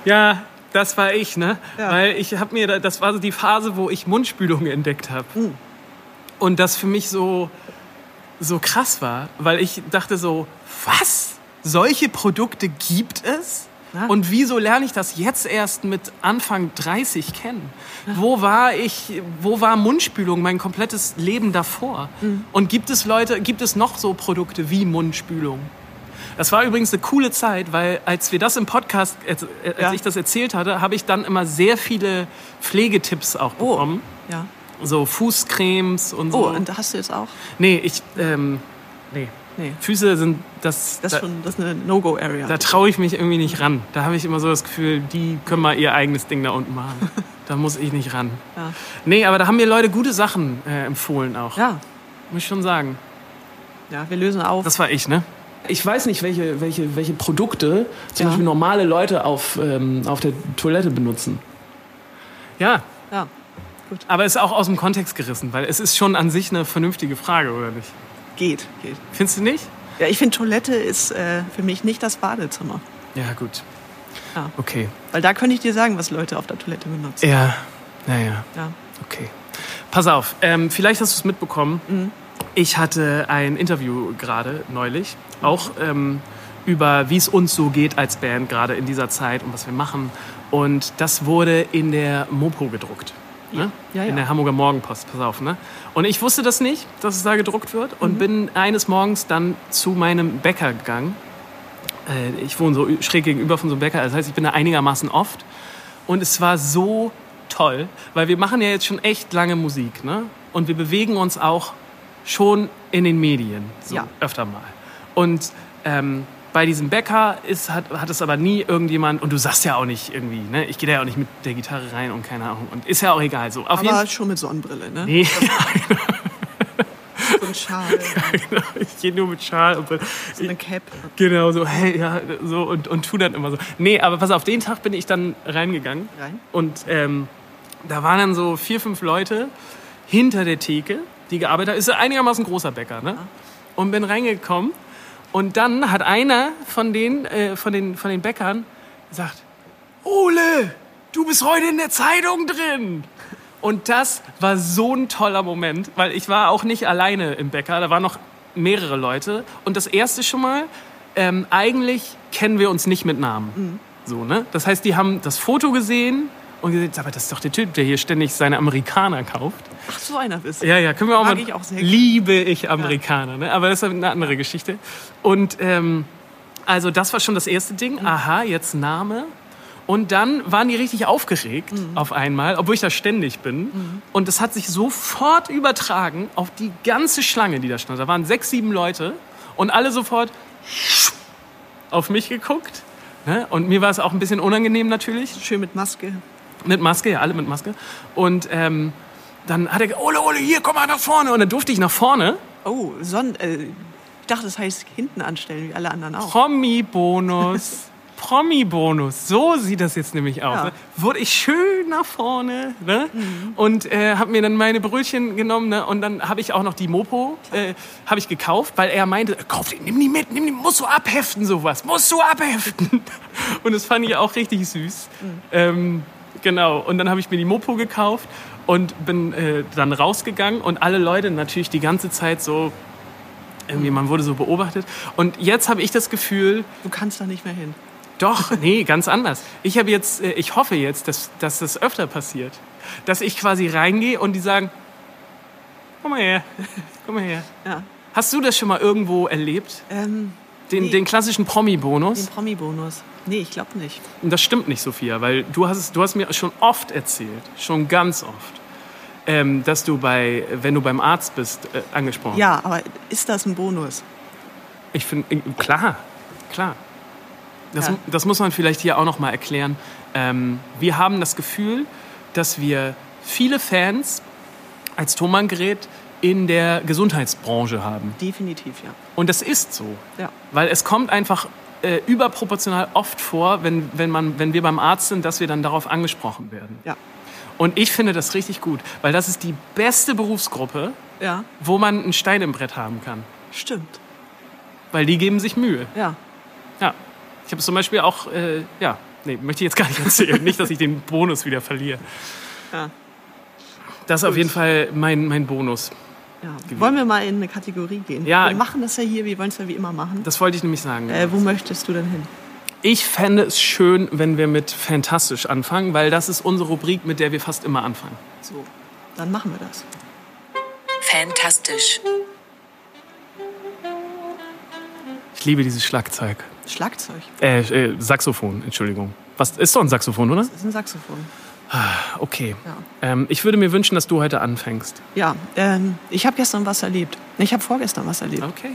Ja, das war ich, ne? Ja. Weil ich habe mir, da- das war so die Phase, wo ich Mundspülung entdeckt habe. Uh. Und das für mich so, so krass war, weil ich dachte so, was? Solche Produkte gibt es? Ja. Und wieso lerne ich das jetzt erst mit Anfang 30 kennen? Wo war ich, wo war Mundspülung mein komplettes Leben davor? Mhm. Und gibt es Leute, gibt es noch so Produkte wie Mundspülung? Das war übrigens eine coole Zeit, weil als wir das im Podcast, als, als Ja. ich das erzählt hatte, habe ich dann immer sehr viele Pflegetipps auch Oh, bekommen. ja. So Fußcremes und so. Oh, und hast du jetzt auch? nee, ich, ähm, nee. Nee. Füße sind, das, Das da, ist schon das ist eine No-Go-Area. da traue ich mich irgendwie nicht ran. Da habe ich immer so das Gefühl, die können mal ihr eigenes Ding da unten machen. da muss ich nicht ran. Ja. Nee, aber da haben mir Leute gute Sachen äh, empfohlen auch. Ja. Muss ich schon sagen. ja, wir lösen auf. Das war ich, ne? Ich weiß nicht, welche, welche, welche Produkte zum Ja. Beispiel normale Leute auf, ähm, auf der Toilette benutzen. Ja, ja. aber ist auch aus dem Kontext gerissen, weil es ist schon an sich eine vernünftige Frage, oder nicht? Geht, geht. Findest du nicht? Ja, ich finde, Toilette ist äh, für mich nicht das Badezimmer. Ja, gut. Ja. Okay. Weil da könnte ich dir sagen, was Leute auf der Toilette benutzen. Ja, naja. Ja. Okay. Pass auf, ähm, vielleicht hast du es mitbekommen. Mhm. Ich hatte ein Interview gerade neulich, auch ähm, über wie es uns so geht als Band gerade in dieser Zeit und was wir machen. Und das wurde in der Mopo gedruckt. Ne? Ja, ja. In der Hamburger Morgenpost, pass auf. Ne? Und ich wusste das nicht, dass es da gedruckt wird Mhm. und bin eines Morgens dann zu meinem Bäcker gegangen. Äh, ich wohne so schräg gegenüber von so einem Bäcker, das heißt, ich bin da einigermaßen oft. Und es war so toll, weil wir machen ja jetzt schon echt lange Musik, ne? Und wir bewegen uns auch schon in den Medien, so Ja. öfter mal. Und ähm, bei diesem Bäcker ist, hat, hat es aber nie irgendjemand, und du sagst ja auch nicht irgendwie, ne? Ich gehe da ja auch nicht mit der Gitarre rein und keine Ahnung. Und ist ja auch egal. So, auf jeden Aber schon mit Sonnenbrille, ne? Nee, So ein Schal, ich gehe nur mit Schal und so eine Cap. Genau, so, hey, ja, so und, und tu dann immer so. Nee, aber pass auf, den Tag bin ich dann reingegangen. Rein? Und ähm, da waren dann so vier, fünf Leute hinter der Theke, die gearbeitet haben. Ist einigermaßen großer Bäcker, ne? Und bin reingekommen. Und dann hat einer von den, äh, von den, von den Bäckern gesagt, Ole, du bist heute in der Zeitung drin. Und das war so ein toller Moment, weil ich war auch nicht alleine im Bäcker, da waren noch mehrere Leute. Und das erste schon mal, ähm, eigentlich kennen wir uns nicht mit Namen. So, ne? Das heißt, die haben das Foto gesehen und gesagt, aber das ist doch der Typ, der hier ständig seine Amerikaner kauft. Ach, so einer bist du. Ja, ja, können wir auch Mag mal. ich auch sehr liebe ich Amerikaner, ne? aber das ist eine andere Geschichte. Und ähm, also das war schon das erste Ding. Aha, jetzt Name. Und dann waren die richtig aufgeregt auf einmal, obwohl ich da ständig bin. Und das hat sich sofort übertragen auf die ganze Schlange, die da stand. Da waren sechs, sieben Leute und alle sofort auf mich geguckt. Ne? Und mir war es auch ein bisschen unangenehm natürlich. Schön mit Maske. Mit Maske, ja, alle mit Maske. Und ähm, dann hat er gesagt, Ole, Ole, hier, komm mal nach vorne. Und dann durfte ich nach vorne. Oh, Sonn äh, ich dachte, das heißt hinten anstellen, wie alle anderen auch. Promi-Bonus. Promi-Bonus. So sieht das jetzt nämlich aus. Ja. Ne? Wurde ich schön nach vorne ne? und äh, habe mir dann meine Brötchen genommen ne? und dann habe ich auch noch die Mopo äh, habe ich gekauft, weil er meinte, kauf die, nimm die mit, nimm die, musst du abheften sowas, musst du abheften. Und das fand ich auch richtig süß. Ähm, genau. Und dann habe ich mir die Mopo gekauft und bin äh, dann rausgegangen und alle Leute natürlich die ganze Zeit so irgendwie, man wurde so beobachtet. Und jetzt habe ich das Gefühl, Du kannst da nicht mehr hin. doch, nee, ganz anders. Ich habe jetzt, äh, ich hoffe jetzt, dass, dass das öfter passiert. Dass ich quasi reingehe und die sagen, komm mal her, komm mal her. Ja. Hast du das schon mal irgendwo erlebt? Ähm, Den, Nee. den klassischen den Promi-Bonus? Promi-Bonus. Nee, ich glaube nicht. Und das stimmt nicht, Sophia, weil du hast, du hast mir schon oft erzählt, schon ganz oft, ähm, dass du bei, wenn du beim Arzt bist, äh, angesprochen Ja, aber ist das ein Bonus? Ich finde, klar, klar. Das, Ja. das muss man vielleicht hier auch noch mal erklären. Ähm, wir haben das Gefühl, dass wir viele Fans als Thomann-Gerät in der Gesundheitsbranche haben. Definitiv, ja. Und das ist so. Ja. Weil es kommt einfach äh, überproportional oft vor, wenn, wenn, man, wenn wir beim Arzt sind, dass wir dann darauf angesprochen werden. Ja. Und ich finde das richtig gut, weil das ist die beste Berufsgruppe, Ja, wo man einen Stein im Brett haben kann. stimmt. Weil die geben sich Mühe. Ja. Ja. Ich habe zum Beispiel auch, äh, ja, nee, möchte ich jetzt gar nicht erzählen. nicht, dass ich den Bonus wieder verliere. Ja. Das ist auf jeden Fall mein, mein Bonus. Ja. Wollen wir mal in eine Kategorie gehen? Ja. Wir machen das ja hier, wir wollen es ja wie immer machen. Das wollte ich nämlich sagen. Äh, wo möchtest du denn hin? Ich fände es schön, wenn wir mit Fantastisch anfangen, weil das ist unsere Rubrik, mit der wir fast immer anfangen. So, dann machen wir das. Fantastisch. Ich liebe dieses Schlagzeug. Schlagzeug. Äh, äh, Saxophon, Entschuldigung. Was ist doch ein Saxophon, oder? Das ist ein Saxophon. Okay. Ja. Ähm, ich würde mir wünschen, dass du heute anfängst. Ja, ähm, ich habe gestern was erlebt. Ich habe vorgestern was erlebt. Okay.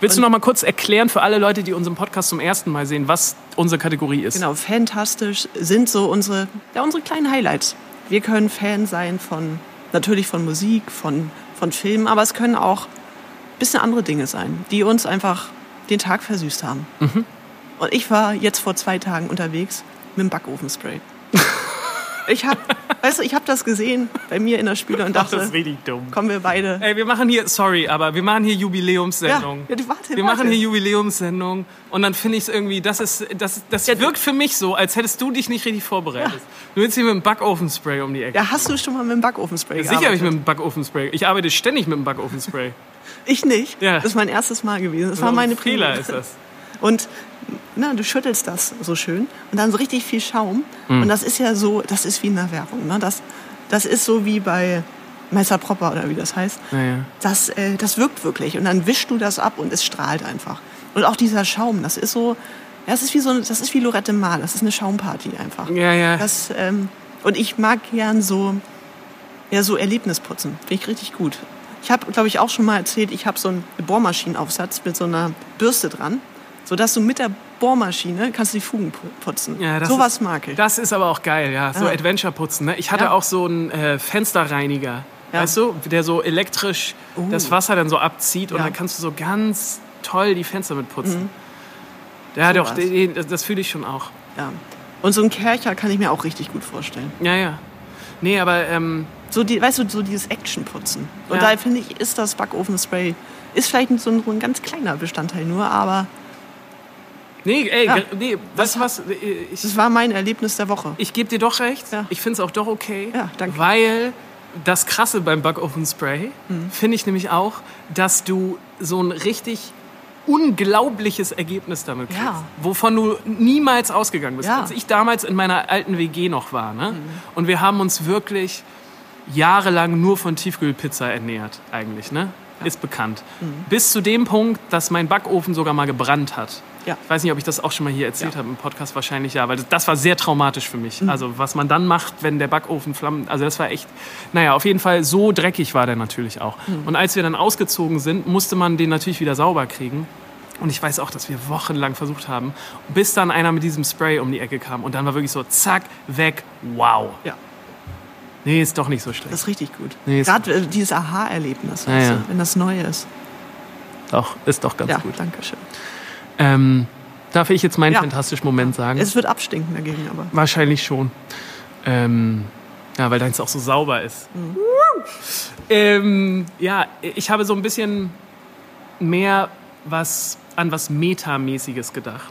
Willst du noch mal kurz erklären für alle Leute, die unseren Podcast zum ersten Mal sehen, was unsere Kategorie ist? Genau, fantastisch sind so unsere, ja, unsere kleinen Highlights. Wir können Fan sein von, natürlich von Musik, von, von Filmen, aber es können auch ein bisschen andere Dinge sein, die uns einfach den Tag versüßt haben. Und ich war jetzt vor zwei Tagen unterwegs mit dem Backofenspray. ich habe, weißt du, ich habe das gesehen bei mir in der Spüle und Ach, dachte, das ist richtig dumm. kommen wir beide. Ey, wir machen hier, sorry, aber wir machen hier Jubiläumssendung. Ja, ja, warte, wir warte. machen hier Jubiläumssendung und dann finde ich es irgendwie, das ist, das, das wirkt für mich so, als hättest du dich nicht richtig vorbereitet. Du willst hier mit dem Backofenspray um die Ecke. Ja, hast du schon mal mit dem Backofenspray Sicher habe ich mit dem Backofenspray. Ich arbeite ständig mit dem Backofenspray. Ich nicht. Ja. Das ist mein erstes Mal gewesen. Das war meine ein Fehler Premiere. ist das. Und na, du schüttelst das so schön und dann so richtig viel Schaum. Mhm. Und das ist ja so, das ist wie in der Werbung. Ne? Das, das ist so wie bei Meister Propper oder wie das heißt. Naja. Das, äh, das wirkt wirklich. Und dann wischst du das ab und es strahlt einfach. Und auch dieser Schaum, das ist so, ja, das ist wie so, eine- das ist wie Lorette Mar. Das ist eine Schaumparty einfach. Ja, ja. Das, ähm, und ich mag gern so, ja, so Erlebnisputzen. Finde ich richtig gut. Ich habe, glaube ich, auch schon mal erzählt, ich habe so einen Bohrmaschinenaufsatz mit so einer Bürste dran, sodass du mit der Bohrmaschine kannst du die Fugen pu- putzen. Ja, Sowas mag ich. Das ist aber auch geil, ja. So Ja. Adventure putzen. Ne? Ich hatte Ja. auch so einen äh, Fensterreiniger, Ja. weißt du, der so elektrisch Uh. das Wasser dann so abzieht und. Mhm. dann kannst du so ganz toll die Fenster mit putzen. Ja, Sowas. doch, die- das, das fühle ich schon auch. Ja. Und so ein Kercher kann ich mir auch richtig gut vorstellen. Ja, ja. Nee, aber ähm, So die, weißt du, so dieses Actionputzen. Und Ja. da finde ich, ist das Backofenspray, ist vielleicht so ein, so ein ganz kleiner Bestandteil nur, aber nee, ey, Ja. ge- nee, du was? Ich, das war mein Erlebnis der Woche. ich gebe dir doch recht. Ja. Ich finde es auch doch okay. Ja, danke. Weil das Krasse beim Backofen-Spray Mhm. finde ich nämlich auch, dass du so ein richtig unglaubliches Ergebnis damit kriegst, Ja. wovon du niemals ausgegangen bist. Ja. Als ich damals in meiner alten WG noch war, ne? Mhm. und wir haben uns wirklich jahrelang nur von Tiefkühlpizza ernährt, eigentlich, ne? Ist bekannt. Mhm. Bis zu dem Punkt, dass mein Backofen sogar mal gebrannt hat. Ja. Ich weiß nicht, ob ich das auch schon mal hier erzählt Ja. habe im Podcast, wahrscheinlich ja, weil das, das war sehr traumatisch für mich. Also was man dann macht, wenn der Backofen flammt, also das war echt, naja, auf jeden Fall so dreckig war der natürlich auch. Und als wir dann ausgezogen sind, musste man den natürlich wieder sauber kriegen. Und ich weiß auch, dass wir wochenlang versucht haben, bis dann einer mit diesem Spray um die Ecke kam. Und dann war wirklich so, zack, weg, wow. Ja. Nee, ist doch nicht so schlecht. Das ist richtig gut. Nee, Gerade äh, dieses Aha-Erlebnis, Ja, du, wenn das neu ist. Doch, ist doch ganz Ja, gut. danke schön. Ähm, darf ich jetzt meinen Ja. fantastischen Moment sagen? Es wird abstinken dagegen, aber. Wahrscheinlich schon. Ähm, ja, weil deins auch so sauber ist. Ähm, ja, ich habe so ein bisschen mehr was an was Metamäßiges gedacht.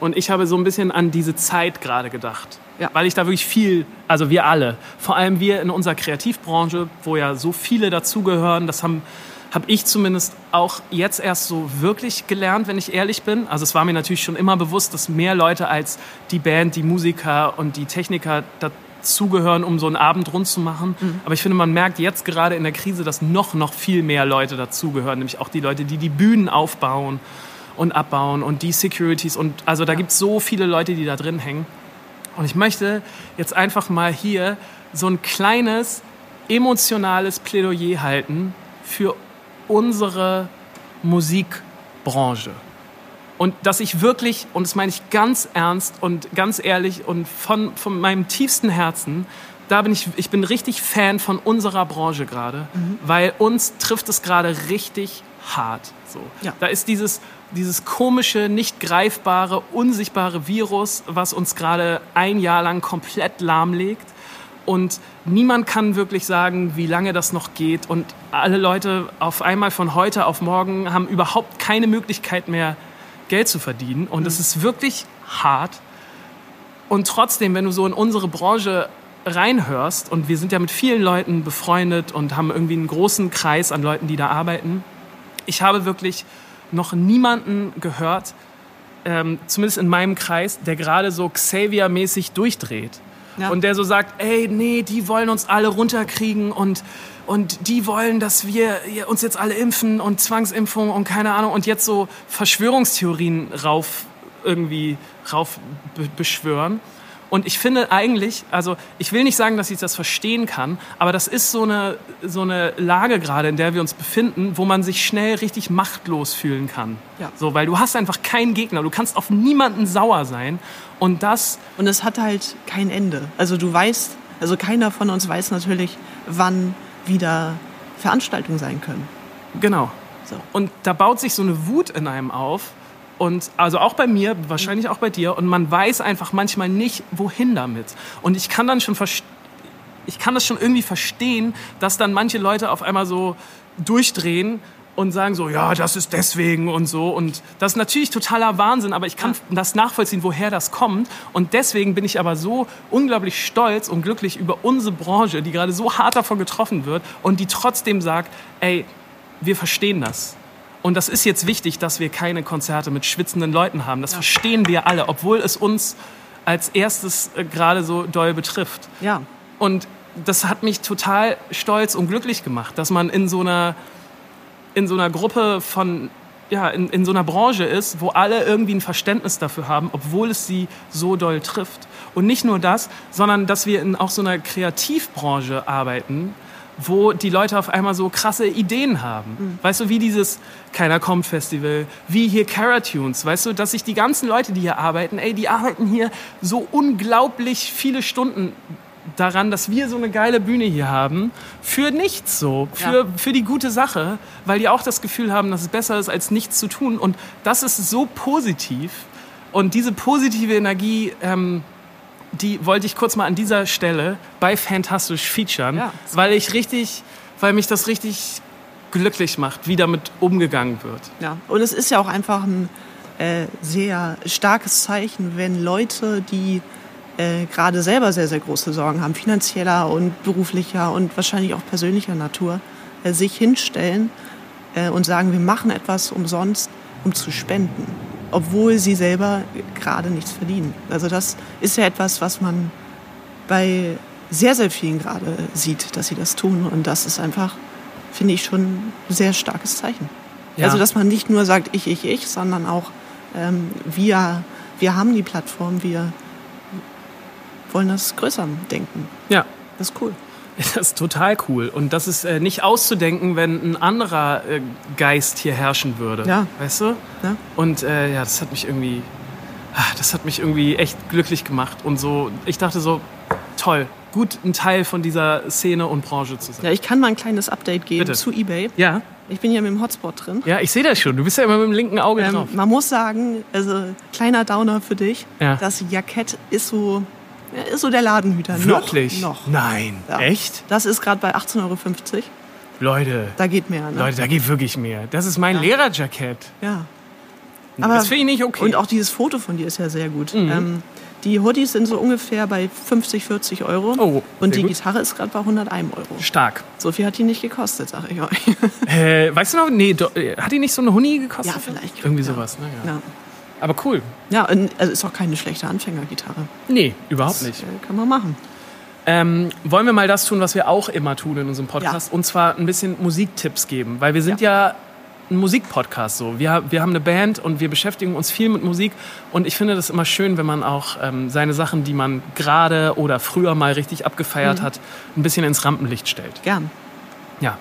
Und ich habe so ein bisschen an diese Zeit gerade gedacht. Ja. Weil ich da wirklich viel, also wir alle, vor allem wir in unserer Kreativbranche, wo ja so viele dazugehören, das haben habe ich zumindest auch jetzt erst so wirklich gelernt, wenn ich ehrlich bin. Also es war mir natürlich schon immer bewusst, dass mehr Leute als die Band, die Musiker und die Techniker dazugehören, um so einen Abend rund zu machen. Aber ich finde, man merkt jetzt gerade in der Krise, dass noch, noch viel mehr Leute dazugehören, nämlich auch die Leute, die die Bühnen aufbauen und abbauen und die Securities. Und also da gibt es so viele Leute, die da drin hängen. Und ich möchte jetzt einfach mal hier so ein kleines emotionales Plädoyer halten für unsere Musikbranche. Und dass ich wirklich, und das meine ich ganz ernst und ganz ehrlich und von, von meinem tiefsten Herzen, da bin ich, ich bin richtig Fan von unserer Branche gerade, weil uns trifft es gerade richtig hart. So. Ja. Da ist dieses, dieses komische, nicht greifbare, unsichtbare Virus, was uns gerade ein Jahr lang komplett lahmlegt. Und niemand kann wirklich sagen, wie lange das noch geht. Und alle Leute auf einmal von heute auf morgen haben überhaupt keine Möglichkeit mehr, Geld zu verdienen. Und es ist wirklich hart. Und trotzdem, wenn du so in unsere Branche reinhörst, und wir sind ja mit vielen Leuten befreundet und haben irgendwie einen großen Kreis an Leuten, die da arbeiten, ich habe wirklich noch niemanden gehört, ähm, zumindest in meinem Kreis, der gerade so Xavier-mäßig durchdreht. Ja. Und der so sagt, ey, nee, die wollen uns alle runterkriegen und, und die wollen, dass wir uns jetzt alle impfen und Zwangsimpfung und keine Ahnung und jetzt so Verschwörungstheorien rauf irgendwie rauf be- beschwören. Und ich finde eigentlich, also ich will nicht sagen, dass ich das verstehen kann, aber das ist so eine, so eine Lage gerade, in der wir uns befinden, wo man sich schnell richtig machtlos fühlen kann. Ja. So, weil du hast einfach keinen Gegner, du kannst auf niemanden sauer sein. Und das, Und es hat halt kein Ende. Also du weißt, also keiner von uns weiß natürlich, wann wieder Veranstaltungen sein können. genau. So. Und da baut sich so eine Wut in einem auf. Und also auch bei mir, wahrscheinlich auch bei dir. Und man weiß einfach manchmal nicht, wohin damit. Und ich kann dann schon ich kann das schon irgendwie verstehen, dass dann manche Leute auf einmal so durchdrehen und sagen so, ja, das ist deswegen und so. Und das ist natürlich totaler Wahnsinn, aber ich kann das nachvollziehen, woher das kommt. Und deswegen bin ich aber so unglaublich stolz und glücklich über unsere Branche, die gerade so hart davon getroffen wird und die trotzdem sagt, ey, wir verstehen das. Und das ist jetzt wichtig, dass wir keine Konzerte mit schwitzenden Leuten haben. Das verstehen wir alle, obwohl es uns als erstes äh, gerade so doll betrifft. Ja. Und das hat mich total stolz und glücklich gemacht, dass man in so einer, in so einer Gruppe von, ja, in, in so einer Branche ist, wo alle irgendwie ein Verständnis dafür haben, obwohl es sie so doll trifft. Und nicht nur das, sondern dass wir in auch so einer Kreativbranche arbeiten, wo die Leute auf einmal so krasse Ideen haben. Weißt du, wie dieses Keiner kommt Festival, wie hier Caratunes, weißt du, dass sich die ganzen Leute, die hier arbeiten, ey, die arbeiten hier so unglaublich viele Stunden daran, dass wir so eine geile Bühne hier haben, für nichts so, für, Ja. für die gute Sache, weil die auch das Gefühl haben, dass es besser ist, als nichts zu tun. Und das ist so positiv. Und diese positive Energie, ähm, die wollte ich kurz mal an dieser Stelle bei Fantastisch featuren, Ja. weil ich richtig, weil mich das richtig glücklich macht, wie damit umgegangen wird. Ja, und es ist ja auch einfach ein äh, sehr starkes Zeichen, wenn Leute, die äh, gerade selber sehr, sehr große Sorgen haben, finanzieller und beruflicher und wahrscheinlich auch persönlicher Natur, äh, sich hinstellen äh, und sagen, wir machen etwas umsonst, um zu spenden, obwohl sie selber gerade nichts verdienen. Also das ist ja etwas, was man bei sehr, sehr vielen gerade sieht, dass sie das tun. Und das ist einfach, finde ich, schon ein sehr starkes Zeichen. Ja. Also, dass man nicht nur sagt, ich, ich, ich, sondern auch, ähm, wir, wir haben die Plattform, wir wollen das größer denken. Ja, Das ist cool. Das ist total cool. Und das ist äh, nicht auszudenken, wenn ein anderer äh, Geist hier herrschen würde. Ja. Weißt du? Ja. Und äh, ja, das hat mich irgendwie, ah, das hat mich irgendwie echt glücklich gemacht. Und so, ich dachte so, toll, gut ein Teil von dieser Szene und Branche zu sein. Ja, ich kann mal ein kleines Update geben Bitte. zu eBay. Ja, Ich bin ja mit dem Hotspot drin. ja, ich sehe das schon. Du bist ja immer mit dem linken Auge Ähm, drauf. man muss sagen, also kleiner Downer für dich. Ja. Das Jackett ist so, ja, ist so der Ladenhüter. Wirklich? Noch. noch. Nein. Ja. Echt? Das ist gerade bei 18,50 Euro. Leute, Da geht mehr. Ne? Leute, da geht wirklich mehr. Das ist mein Lehrerjackett. Ja. das finde ich nicht okay. Mhm. Und auch dieses Foto von dir ist ja sehr gut. Ähm, die Hoodies sind so ungefähr bei 50, 40 Euro. Oh, und die gut. Gitarre ist gerade bei 101 Euro. Stark. So viel hat die nicht gekostet, sag ich euch. Äh, weißt du noch, nee, do, äh, hat die nicht so eine Huni gekostet? Ja, vielleicht. Irgendwie Ja. sowas, ne? Ja. ja. Aber cool. ja, und, also ist auch keine schlechte Anfängergitarre. Nee, überhaupt Das, nicht. äh, Kann man machen. Ähm, wollen wir mal das tun, was wir auch immer tun in unserem Podcast? Ja. Und zwar ein bisschen Musiktipps geben. Weil wir sind ja, ein Musikpodcast so. Wir, wir haben eine Band und wir beschäftigen uns viel mit Musik. Und ich finde das immer schön, wenn man auch ähm, seine Sachen, die man gerade oder früher mal richtig abgefeiert Mhm. hat, ein bisschen ins Rampenlicht stellt. Gern. Ja.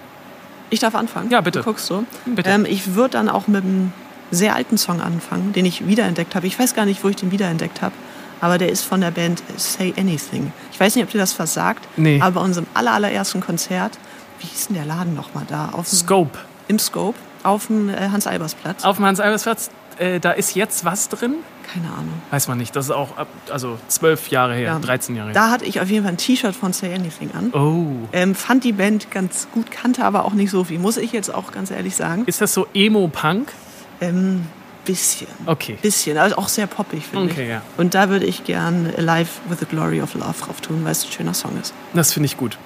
Ich darf anfangen? Ja, bitte. Du guckst so. Bitte. Ähm, ich würde dann auch mit einem sehr alten Song anfangen, den ich wiederentdeckt habe. Ich weiß gar nicht, wo ich den wiederentdeckt habe. Aber der ist von der Band Say Anything. Ich weiß nicht, ob dir das was sagt. Nee. Aber bei unserem aller, allerersten Konzert, wie hieß denn der Laden nochmal da? Auf dem, Scope. Im Scope, auf dem äh, Hans-Albers-Platz. Auf dem Hans-Albers-Platz, äh, da ist jetzt was drin? Keine Ahnung. Weiß man nicht. Das ist auch ab, also zwölf Jahre her, Ja. 13 Jahre her. Da hatte ich auf jeden Fall ein T-Shirt von Say Anything an. Oh. Ähm, fand die Band ganz gut, kannte aber auch nicht so viel, muss ich jetzt auch ganz ehrlich sagen. Ist das so Emo-Punk? Ähm, bisschen. Okay. Bisschen, also auch sehr poppig, finde Okay, ich. ja. Und da würde ich gern Live with the Glory of Love drauf tun, weil es ein schöner Song ist. Das finde ich gut.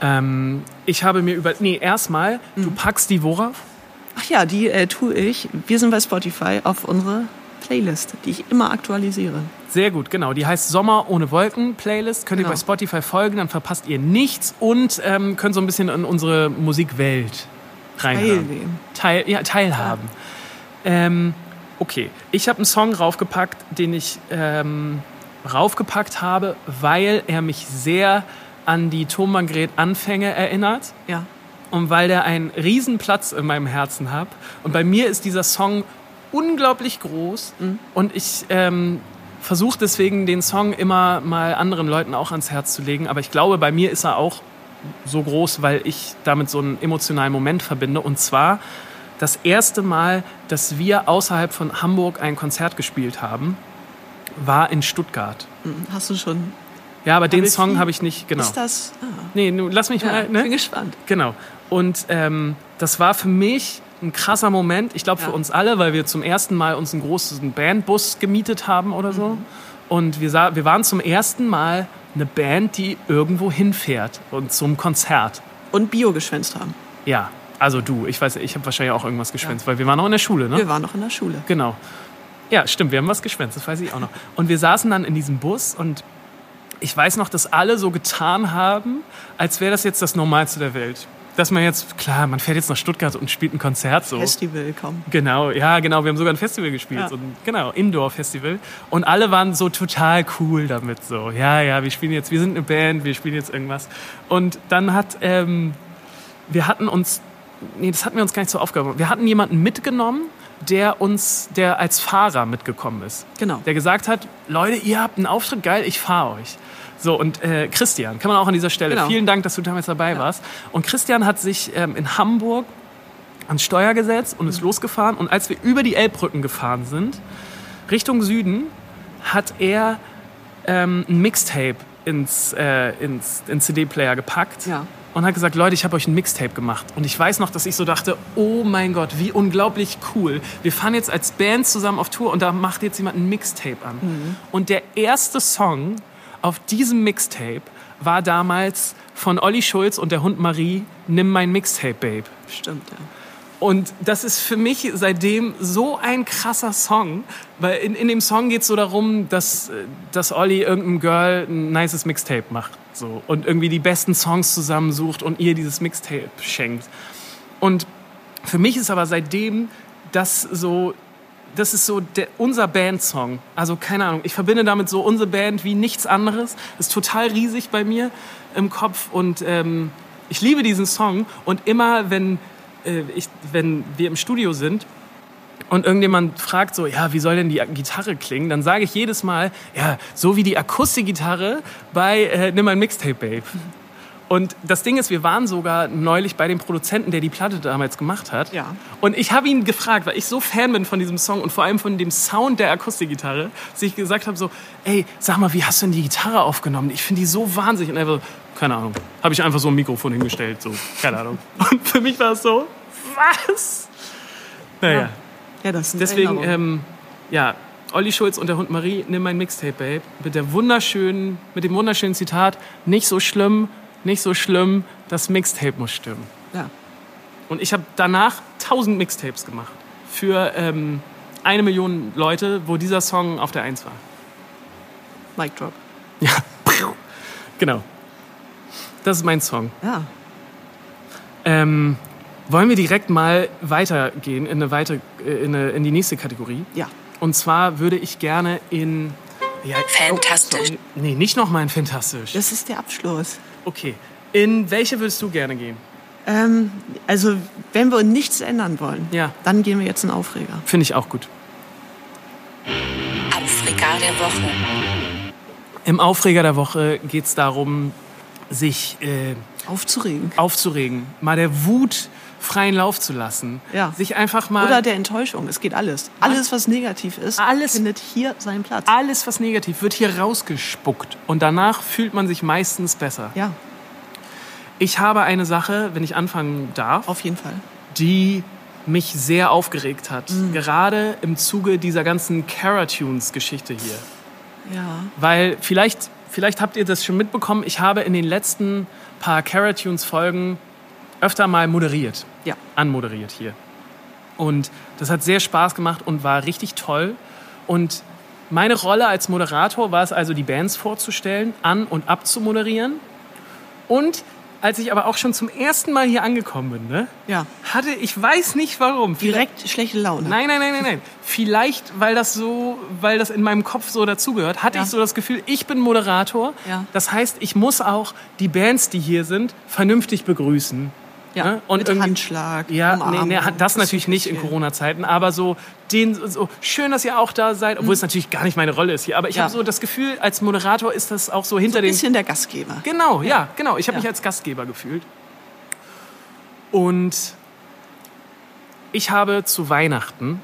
Ähm, ich habe mir über. Nee, erstmal, Mhm. du packst die worauf? Ach ja, die äh, tue ich. Wir sind bei Spotify auf unsere Playlist, die ich immer aktualisiere. Sehr gut, genau. Die heißt Sommer ohne Wolken Playlist. Könnt ihr Genau. bei Spotify folgen, dann verpasst ihr nichts und ähm, könnt so ein bisschen in unsere Musikwelt reinhören. Teilnehmen. Teil, ja, teilhaben. Ähm, okay, ich habe einen Song raufgepackt, den ich ähm, raufgepackt habe, weil er mich sehr an die Tonbandgerät Anfänge erinnert Ja. und weil der einen riesen Platz in meinem Herzen hat. Und bei mir ist dieser Song unglaublich groß und ich ähm, versuche deswegen den Song immer mal anderen Leuten auch ans Herz zu legen. Aber ich glaube, bei mir ist er auch so groß, weil ich damit so einen emotionalen Moment verbinde. Und zwar das erste Mal, dass wir außerhalb von Hamburg ein Konzert gespielt haben, war in Stuttgart. Hm, Hast du schon. Ja, aber den Song habe ich nicht, genau. Ist das. Ah, Nee, lass mich ja, mal. Ne? bin gespannt. Genau. Und ähm, das war für mich ein krasser Moment. Ich glaube für Ja. uns alle, weil wir zum ersten Mal uns einen großen Bandbus gemietet haben oder so. Mhm. Und wir, sah, wir waren zum ersten Mal eine Band, die irgendwo hinfährt und zum Konzert. Und Bio geschwänzt haben. Ja, also du. Ich weiß, ich habe wahrscheinlich auch irgendwas geschwänzt, weil wir waren noch in der Schule, ne? Wir waren noch in der Schule. Genau. Ja, stimmt, wir haben was geschwänzt, das weiß ich auch noch. Und wir saßen dann in diesem Bus und ich weiß noch, dass alle so getan haben, als wäre das jetzt das Normalste der Welt. Dass man jetzt, klar, man fährt jetzt nach Stuttgart und spielt ein Konzert so. Festival, komm. Genau, ja, genau. Wir haben sogar ein Festival gespielt, Ja. so ein, genau, Indoor-Festival. Und alle waren so total cool damit, so, ja, ja, wir spielen jetzt, wir sind eine Band, wir spielen jetzt irgendwas. Und dann hat, ähm, wir hatten uns, nee, das hatten wir uns gar nicht zur Aufgabe. gemacht. Wir hatten jemanden mitgenommen, der uns, der als Fahrer mitgekommen ist. Genau. Der gesagt hat, Leute, ihr habt einen Auftritt, geil, ich fahre euch. So, und äh, Christian, kann man auch an dieser Stelle. Genau. Vielen Dank, dass du damals dabei warst. Und Christian hat sich ähm, in Hamburg ans Steuer gesetzt und ist losgefahren. Und als wir über die Elbbrücken gefahren sind, Richtung Süden, hat er ähm, ein Mixtape ins, äh, ins, ins CD-Player gepackt Ja. Und hat gesagt, Leute, ich habe euch ein Mixtape gemacht. Und ich weiß noch, dass ich so dachte, oh mein Gott, wie unglaublich cool. Wir fahren jetzt als Band zusammen auf Tour und da macht jetzt jemand ein Mixtape an. Mhm. Und der erste Song auf diesem Mixtape war damals von Olli Schulz und der Hund Marie, Nimm mein Mixtape, Babe. Stimmt, ja. Und das ist für mich seitdem so ein krasser Song, weil in, in dem Song geht es so darum, dass, äh, dass Olli irgendeinem Girl ein nices Mixtape macht so, und irgendwie die besten Songs zusammensucht und ihr dieses Mixtape schenkt. Und für mich ist aber seitdem das so, das ist so der, unser Bandsong. Also keine Ahnung, ich verbinde damit so unsere Band wie nichts anderes. Ist total riesig bei mir im Kopf und ähm, ich liebe diesen Song. Und immer wenn, äh, ich, wenn wir im Studio sind und irgendjemand fragt so, ja, wie soll denn die Gitarre klingen? Dann sage ich jedes Mal, ja, so wie die Akustikgitarre bei äh, Nimm ein Mixtape, Babe. Und das Ding ist, wir waren sogar neulich bei dem Produzenten, der die Platte damals gemacht hat. Ja. Und ich habe ihn gefragt, weil ich so Fan bin von diesem Song und vor allem von dem Sound der Akustikgitarre, dass ich gesagt habe so, ey, sag mal, wie hast du denn die Gitarre aufgenommen? Ich finde die so wahnsinnig. Und er so, keine Ahnung, habe ich einfach so ein Mikrofon hingestellt, so, keine Ahnung. Und für mich war es so, was? Naja, Ja, das sind deswegen, ähm, ja, Olli Schulz und der Hund Marie, nimm mein Mixtape, Babe, mit der wunderschönen, mit dem wunderschönen Zitat, nicht so schlimm, nicht so schlimm, das Mixtape muss stimmen. ja. Und ich habe danach tausend Mixtapes gemacht für ähm, eine Million Leute, wo dieser Song auf der Eins war. Mic Drop. Ja, genau. Das ist mein Song. Ja. Ähm, wollen wir direkt mal weitergehen in, eine weiter, äh, in, eine, in die nächste Kategorie? Ja. Und zwar würde ich gerne in... Ja, Fantastisch. nee, nicht nochmal in Fantastisch. Das ist der Abschluss. Okay. In welche würdest du gerne gehen? Ähm, also, wenn wir nichts ändern wollen, Ja. dann gehen wir jetzt in Aufreger. Finde ich auch gut. Aufreger der Woche. Im Aufreger der Woche geht es darum, sich äh, Aufzuregen. aufzuregen, mal der Wut freien Lauf zu lassen, Ja. sich einfach mal Oder der Enttäuschung. Es geht alles. Alles, was negativ ist, Alles- findet hier seinen Platz. alles, was negativ wird, hier rausgespuckt und danach fühlt man sich meistens besser. Ja, Ich habe eine Sache, wenn ich anfangen darf, auf jeden Fall. die mich sehr aufgeregt hat, Mhm. gerade im Zuge dieser ganzen Caratunes-Geschichte hier. Ja. Weil vielleicht, vielleicht habt ihr das schon mitbekommen, ich habe in den letzten paar Caratunes-Folgen öfter mal moderiert. Ja. Anmoderiert hier. Und das hat sehr Spaß gemacht und war richtig toll. Und meine Rolle als Moderator war es also, die Bands vorzustellen, an- und abzumoderieren. Und als ich aber auch schon zum ersten Mal hier angekommen bin, ne, Ja. hatte ich weiß nicht warum. Direkt schlechte Laune. Nein, nein, nein, nein, nein. Vielleicht, weil das so, weil das in meinem Kopf so dazugehört, hatte Ja. ich so das Gefühl, ich bin Moderator. Ja. Das heißt, ich muss auch die Bands, die hier sind, vernünftig begrüßen. Ja, Ne? Und mit Handschlag. Ja, nee, Umarmung. nee, das natürlich nicht in. Corona-Zeiten, aber so, den, so schön, dass ihr auch da seid, obwohl es natürlich gar nicht meine Rolle ist hier. Aber ich Mhm. Ja. habe so das Gefühl, als Moderator ist das auch so hinter Ein den bisschen der Gastgeber. Genau, ja, genau. Ich habe Ja. mich als Gastgeber gefühlt. Und ich habe zu Weihnachten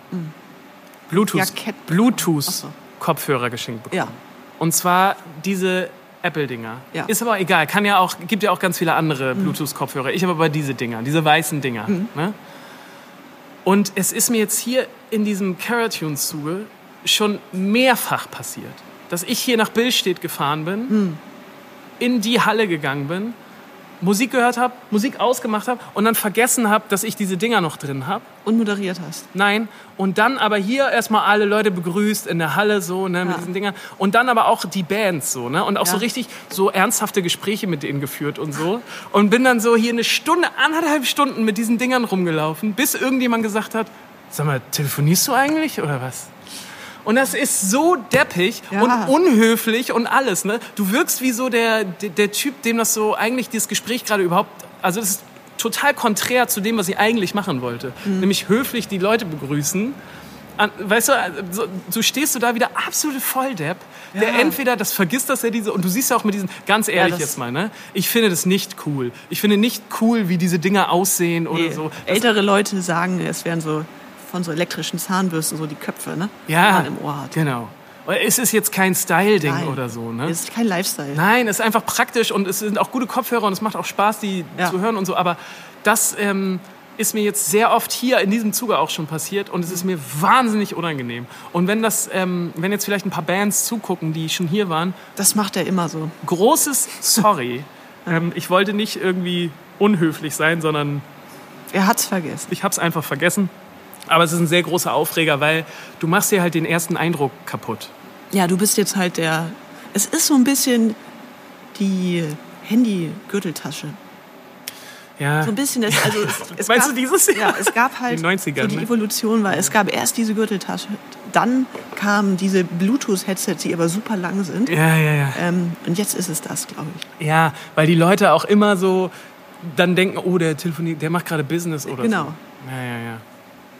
Bluetooth, Jackett. Bluetooth Ach so. Kopfhörer geschenkt bekommen. Ja. Und zwar diese Apple-Dinger. Ja. Ist aber egal, kann ja auch, gibt ja auch ganz viele andere Bluetooth-Kopfhörer. Ich habe aber diese Dinger, diese weißen Dinger. Ne? Und es ist mir jetzt hier in diesem Caratunes-Zuge schon mehrfach passiert, dass ich hier nach Billstedt gefahren bin, in die Halle gegangen bin, Musik gehört habe, Musik ausgemacht habe und dann vergessen habe, dass ich diese Dinger noch drin habe. Und moderiert hast. Nein. Und dann aber hier erstmal alle Leute begrüßt in der Halle so, ne, mit Ja. diesen Dingern. Und dann aber auch die Bands so, ne? Und auch so Ja. richtig so ernsthafte Gespräche mit denen geführt und so. Und bin dann so hier eine Stunde, anderthalb Stunden mit diesen Dingern rumgelaufen, bis irgendjemand gesagt hat, sag mal, telefonierst du eigentlich oder was? Und das ist so deppig Ja. und unhöflich und alles. Ne? Du wirkst wie so der, der, der Typ, dem das so eigentlich dieses Gespräch gerade überhaupt. Also das ist total konträr zu dem, was ich eigentlich machen wollte. Mhm. Nämlich höflich die Leute begrüßen. Weißt du, so, so stehst du da wieder absolute Volldepp, der Ja. entweder das vergisst, dass er diese und du siehst ja auch mit diesen ganz ehrlich das- jetzt mal, ne? Ich finde das nicht cool. Ich finde nicht cool, wie diese Dinger aussehen oder Nee. so. Ältere Leute sagen, es wären so von so elektrischen Zahnbürsten so die Köpfe, ne? Ja, Die man im Ohr hat. genau. Es ist jetzt kein Style-Ding oder so, ne? Das ist kein Lifestyle. Nein, es ist einfach praktisch und es sind auch gute Kopfhörer und es macht auch Spaß, die Ja. zu hören und so. Aber das ähm, ist mir jetzt sehr oft hier in diesem Zuge auch schon passiert und es ist mir wahnsinnig unangenehm. Und wenn das, ähm, wenn jetzt vielleicht ein paar Bands zugucken, die schon hier waren, Das macht er immer so. großes Sorry. ähm, ich wollte nicht irgendwie unhöflich sein, sondern Er hat's vergessen. ich habe es einfach vergessen. Aber es ist ein sehr großer Aufreger, weil du machst dir halt den ersten Eindruck kaputt. Ja, du bist jetzt halt der. Es ist so ein bisschen die Handy-Gürteltasche. Ja. So ein bisschen. Das, also es, es Meinst gab, du dieses Jahr? Ja, es gab halt. Die 90er, so die ne? Evolution war, es gab erst diese Gürteltasche, dann kamen diese Bluetooth-Headsets, die aber super lang sind. Ja, ja, ja. Ähm, und jetzt ist es das, glaube ich. Ja, weil die Leute auch immer so dann denken, oh, der telefoniert, der macht gerade Business oder Genau. so. Ja, ja, ja.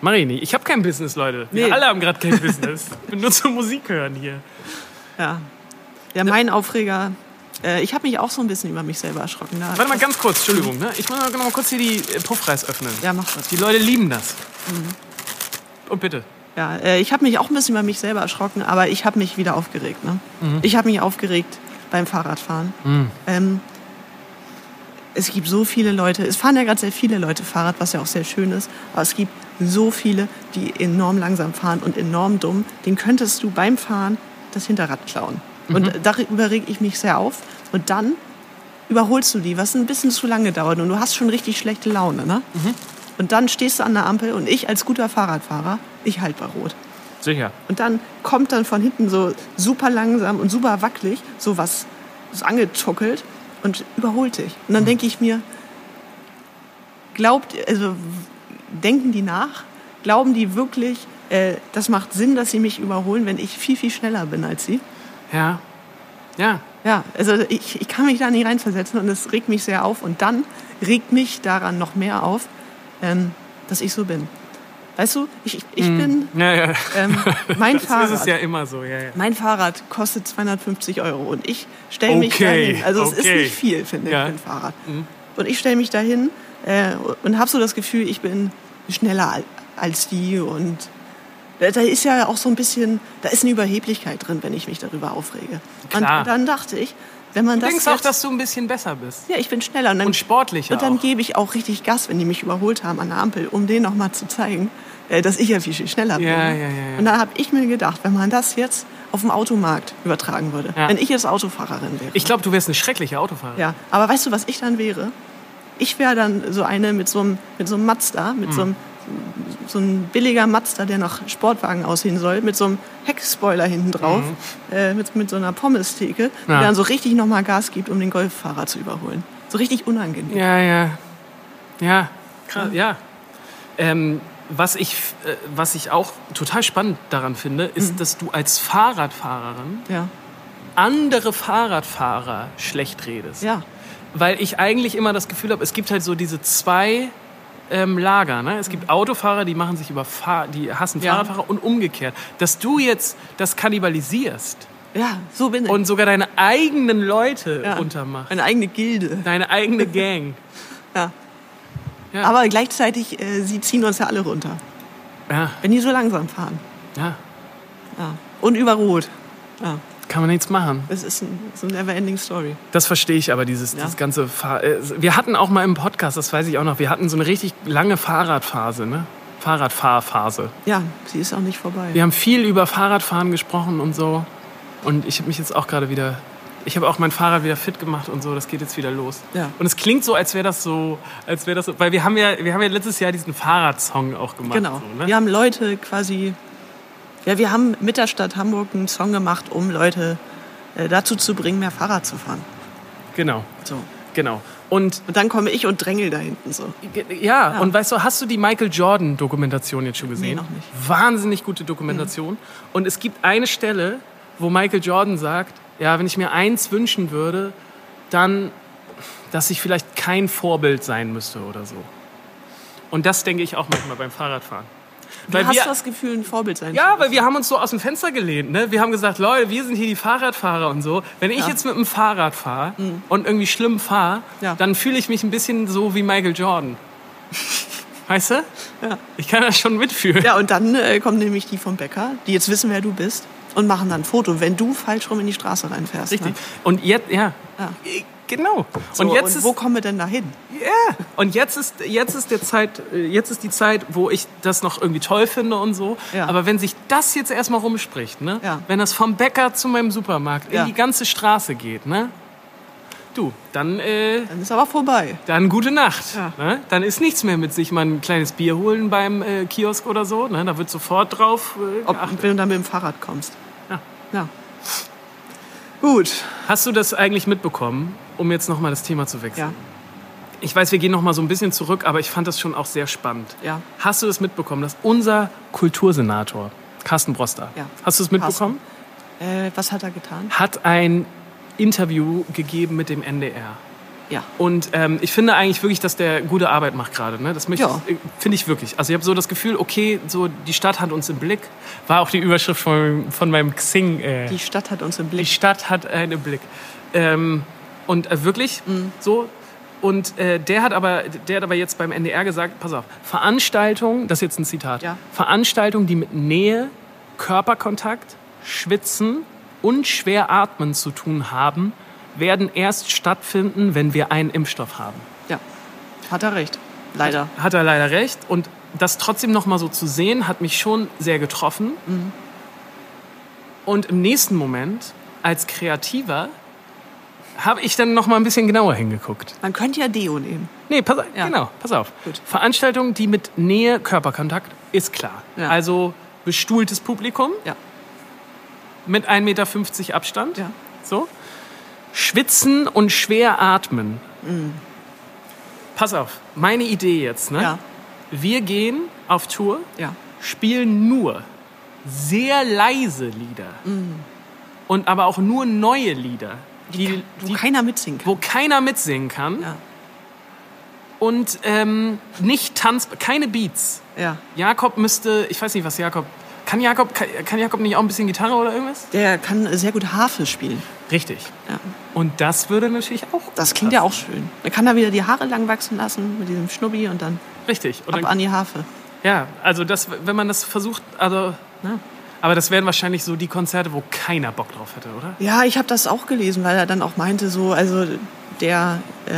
Mach ich nicht. Ich habe kein Business, Leute. Wir Nee. alle haben gerade kein Business. Ich bin nur zum Musik hören hier. Ja. Ja, mein Aufreger. Äh, ich habe mich auch so ein bisschen über mich selber erschrocken. Da Warte mal ganz kurz, Entschuldigung. Ne? Ich muss mal, mal kurz hier die äh, Puffreis öffnen. Ja, mach das. Die Leute lieben das. Mhm. Und bitte. Ja, äh, ich habe mich auch ein bisschen über mich selber erschrocken, aber ich habe mich wieder aufgeregt. Ne? Ich habe mich aufgeregt beim Fahrradfahren. Ähm, es gibt so viele Leute, es fahren ja gerade sehr viele Leute Fahrrad, was ja auch sehr schön ist, aber es gibt so viele, die enorm langsam fahren und enorm dumm. Den könntest du beim Fahren das Hinterrad klauen. Und darüber reg ich mich sehr auf. Und dann überholst du die, was ein bisschen zu lange dauert und du hast schon richtig schlechte Laune. Ne? Und dann stehst du an der Ampel und ich als guter Fahrradfahrer, ich halt bei Rot. Sicher. Und dann kommt dann von hinten so super langsam und super wackelig so was so angetuckelt und überholt dich. Und dann denke ich mir, glaubt, also denken die nach? Glauben die wirklich, äh, das macht Sinn, dass sie mich überholen, wenn ich viel, viel schneller bin als sie? Ja. Ja. Ja, also ich, ich kann mich da nicht reinversetzen und es regt mich sehr auf. Und dann regt mich daran noch mehr auf, ähm, dass ich so bin. Weißt du, ich, ich bin Ja, ja. ähm, mein Das Fahrrad. ist es ja immer so. Ja, ja. Mein Fahrrad kostet 250 Euro und ich stelle mich Okay, dahin. Also es ist okay. nicht viel, finde Ja. ich, für ein Fahrrad. Und ich stelle mich dahin äh, und habe so das Gefühl, ich bin schneller al- als die und da da ist ja auch so ein bisschen, da ist eine Überheblichkeit drin, wenn ich mich darüber aufrege. Klar. und dann dachte ich, wenn man Du das denkst auch, dass du ein bisschen besser bist. ja, ich bin schneller und, dann, Und sportlicher und dann auch. gebe ich auch richtig Gas, wenn die mich überholt haben an der Ampel, um denen noch mal zu zeigen, äh, dass ich ja viel, viel schneller bin. Ja, ne? ja, ja, ja. Und dann habe ich mir gedacht, wenn man das jetzt auf dem Automarkt übertragen würde, wenn ich jetzt Autofahrerin wäre. Ich glaube, du wärst eine schreckliche Autofahrerin. ja, aber weißt du, was ich dann wäre? Ich wäre dann so eine mit so einem, mit so einem Mazda, mit so einem so ein billiger Mazda, der nach Sportwagen aussehen soll, mit so einem Heckspoiler hinten drauf, äh, mit, mit so einer Pommestheke, die Ja. dann so richtig nochmal Gas gibt, um den Golffahrer zu überholen. So richtig unangenehm. Ja, ja. Ja, krass, ja. Ähm, was, ich, äh, was ich auch total spannend daran finde, ist, dass du als Fahrradfahrerin Ja, andere Fahrradfahrer schlecht redest. ja, Weil ich eigentlich immer das Gefühl habe, es gibt halt so diese zwei ähm, Lager. Ne? Es gibt Autofahrer, die machen sich über Fahr die hassen Ja. Fahrradfahrer und umgekehrt. Dass du jetzt das kannibalisierst ja, so bin ich. und sogar deine eigenen Leute ja. runtermachst. Eine eigene Gilde. Deine eigene Gang. Ja. Ja. Aber gleichzeitig, äh, sie ziehen uns ja alle runter, Ja, wenn die so langsam fahren. ja. Ja. Und über Rot. Ja. Kann man nichts machen. Es ist ein, so eine never-ending Story. Das verstehe ich aber, dieses, Ja. ganze Fahr äh, Wir hatten auch mal im Podcast, das weiß ich auch noch, wir hatten so eine richtig lange Fahrradphase, ne? Fahrradfahrphase. Ja, sie ist auch nicht vorbei. Wir haben viel über Fahrradfahren gesprochen und so. Und ich habe mich jetzt auch gerade wieder. Ich habe auch mein Fahrrad wieder fit gemacht und so. Das geht jetzt wieder los. Ja. Und es klingt so, als wäre das so, als wäre das so, weil wir haben ja, wir haben ja letztes Jahr diesen Fahrradsong auch gemacht. Genau. So, ne? Wir haben Leute quasi. Ja, wir haben mit der Stadt Hamburg einen Song gemacht, um Leute äh, dazu zu bringen, mehr Fahrrad zu fahren. Genau, So. genau. Und Und dann komme ich und drängel da hinten so. ja, und weißt du, hast du die Michael Jordan Dokumentation jetzt schon gesehen? Nee, noch nicht. Wahnsinnig gute Dokumentation. Und es gibt eine Stelle, wo Michael Jordan sagt, ja, wenn ich mir eins wünschen würde, dann, dass ich vielleicht kein Vorbild sein müsste oder so. Und das denke ich auch manchmal beim Fahrradfahren. Du Weil hast wir, das Gefühl, ein Vorbild sein ja, weil wir haben uns so aus dem Fenster gelehnt. Ne? Wir haben gesagt, Leute, wir sind hier die Fahrradfahrer und so. Wenn ich Ja. Mhm. jetzt mit dem Fahrrad fahre und irgendwie schlimm fahre, Ja. dann fühle ich mich ein bisschen so wie Michael Jordan. Weißt du? Ja. Ich kann das schon mitfühlen. Ja, und dann äh, kommen nämlich die vom Bäcker, die jetzt wissen, wer du bist, und machen dann ein Foto, wenn du falsch rum in die Straße reinfährst. Richtig. Ne? Und jetzt, ja. Ja. Genau. So, und jetzt ist wo kommen wir denn da hin? Ja, und jetzt ist, jetzt ist der Zeit, äh, jetzt ist die Zeit, wo ich das noch irgendwie toll finde und so. Ja. Aber wenn sich das jetzt erstmal rumspricht, ne? Ja. Wenn das vom Bäcker zu meinem Supermarkt Ja. in die ganze Straße geht, ne? Du, dann, äh, Dann ist aber vorbei. dann gute Nacht. Ja. Ne? Dann ist nichts mehr mit sich mal ein kleines Bier holen beim äh, Kiosk oder so. Ne? Da wird sofort drauf äh, Ob, wenn du dann mit dem Fahrrad kommst. Ja. Ja. Gut. Hast du das eigentlich mitbekommen, um jetzt nochmal das Thema zu wechseln? Ja. Ich weiß, wir gehen nochmal so ein bisschen zurück, aber ich fand das schon auch sehr spannend. Ja. Hast du das mitbekommen, dass unser Kultursenator, Carsten Broster, Ja. hast du es mitbekommen, Äh, was hat er getan? hat ein Interview gegeben mit dem NDR. Ja. Und ähm, ich finde eigentlich wirklich, dass der gute Arbeit macht gerade. Ne? Das möchte Ja. ich, äh, finde ich wirklich. Also ich habe so das Gefühl, okay, so die Stadt hat uns im Blick. War auch die Überschrift von, von meinem Xing. Äh, Die Stadt hat uns im die Blick. Stadt hat einen im Blick. Ähm, und äh, wirklich Mhm. so. Und äh, der, hat aber, der hat aber jetzt beim NDR gesagt, pass auf, Veranstaltungen, das ist jetzt ein Zitat, Ja. Veranstaltungen, die mit Nähe, Körperkontakt, Schwitzen und schwer atmen zu tun haben, werden erst stattfinden, wenn wir einen Impfstoff haben. Ja. Hat er recht. Leider. Hat er leider recht. Und das trotzdem noch mal so zu sehen, hat mich schon sehr getroffen. Mhm. Und im nächsten Moment, als Kreativer, habe ich dann noch mal ein bisschen genauer hingeguckt. Man könnte ja Deo nehmen. Nee, pass, Ja. genau, pass auf. Gut. Veranstaltungen, die mit Nähe, Körperkontakt, ist klar. Ja. Also bestuhltes Publikum Ja. mit 1,50 Meter Abstand. Ja. So. Schwitzen und schwer atmen. Pass auf, meine Idee jetzt. Ne? Mhm. Ja. Wir gehen auf Tour, Ja. spielen nur sehr leise Lieder. Mhm. Und aber auch nur neue Lieder, die, Wo die, keiner mitsingen kann. wo keiner mitsingen kann. Ja. Und ähm, nicht tanz, keine Beats. Ja. Jakob müsste, ich weiß nicht, was Jakob. Kann Jakob, kann, kann Jakob nicht auch ein bisschen Gitarre oder irgendwas? Der kann sehr gut Harfe spielen. Richtig. Ja. Und das würde natürlich auch. Das klingt ja auch schön. Da kann er wieder die Haare lang wachsen lassen mit diesem Schnubbi und dann Richtig. Und ab dann, an die Harfe. ja, also das, wenn man das versucht, also. Ja. Aber das wären wahrscheinlich so die Konzerte, wo keiner Bock drauf hätte, oder? Ja, ich habe das auch gelesen, weil er dann auch meinte, so, also der äh,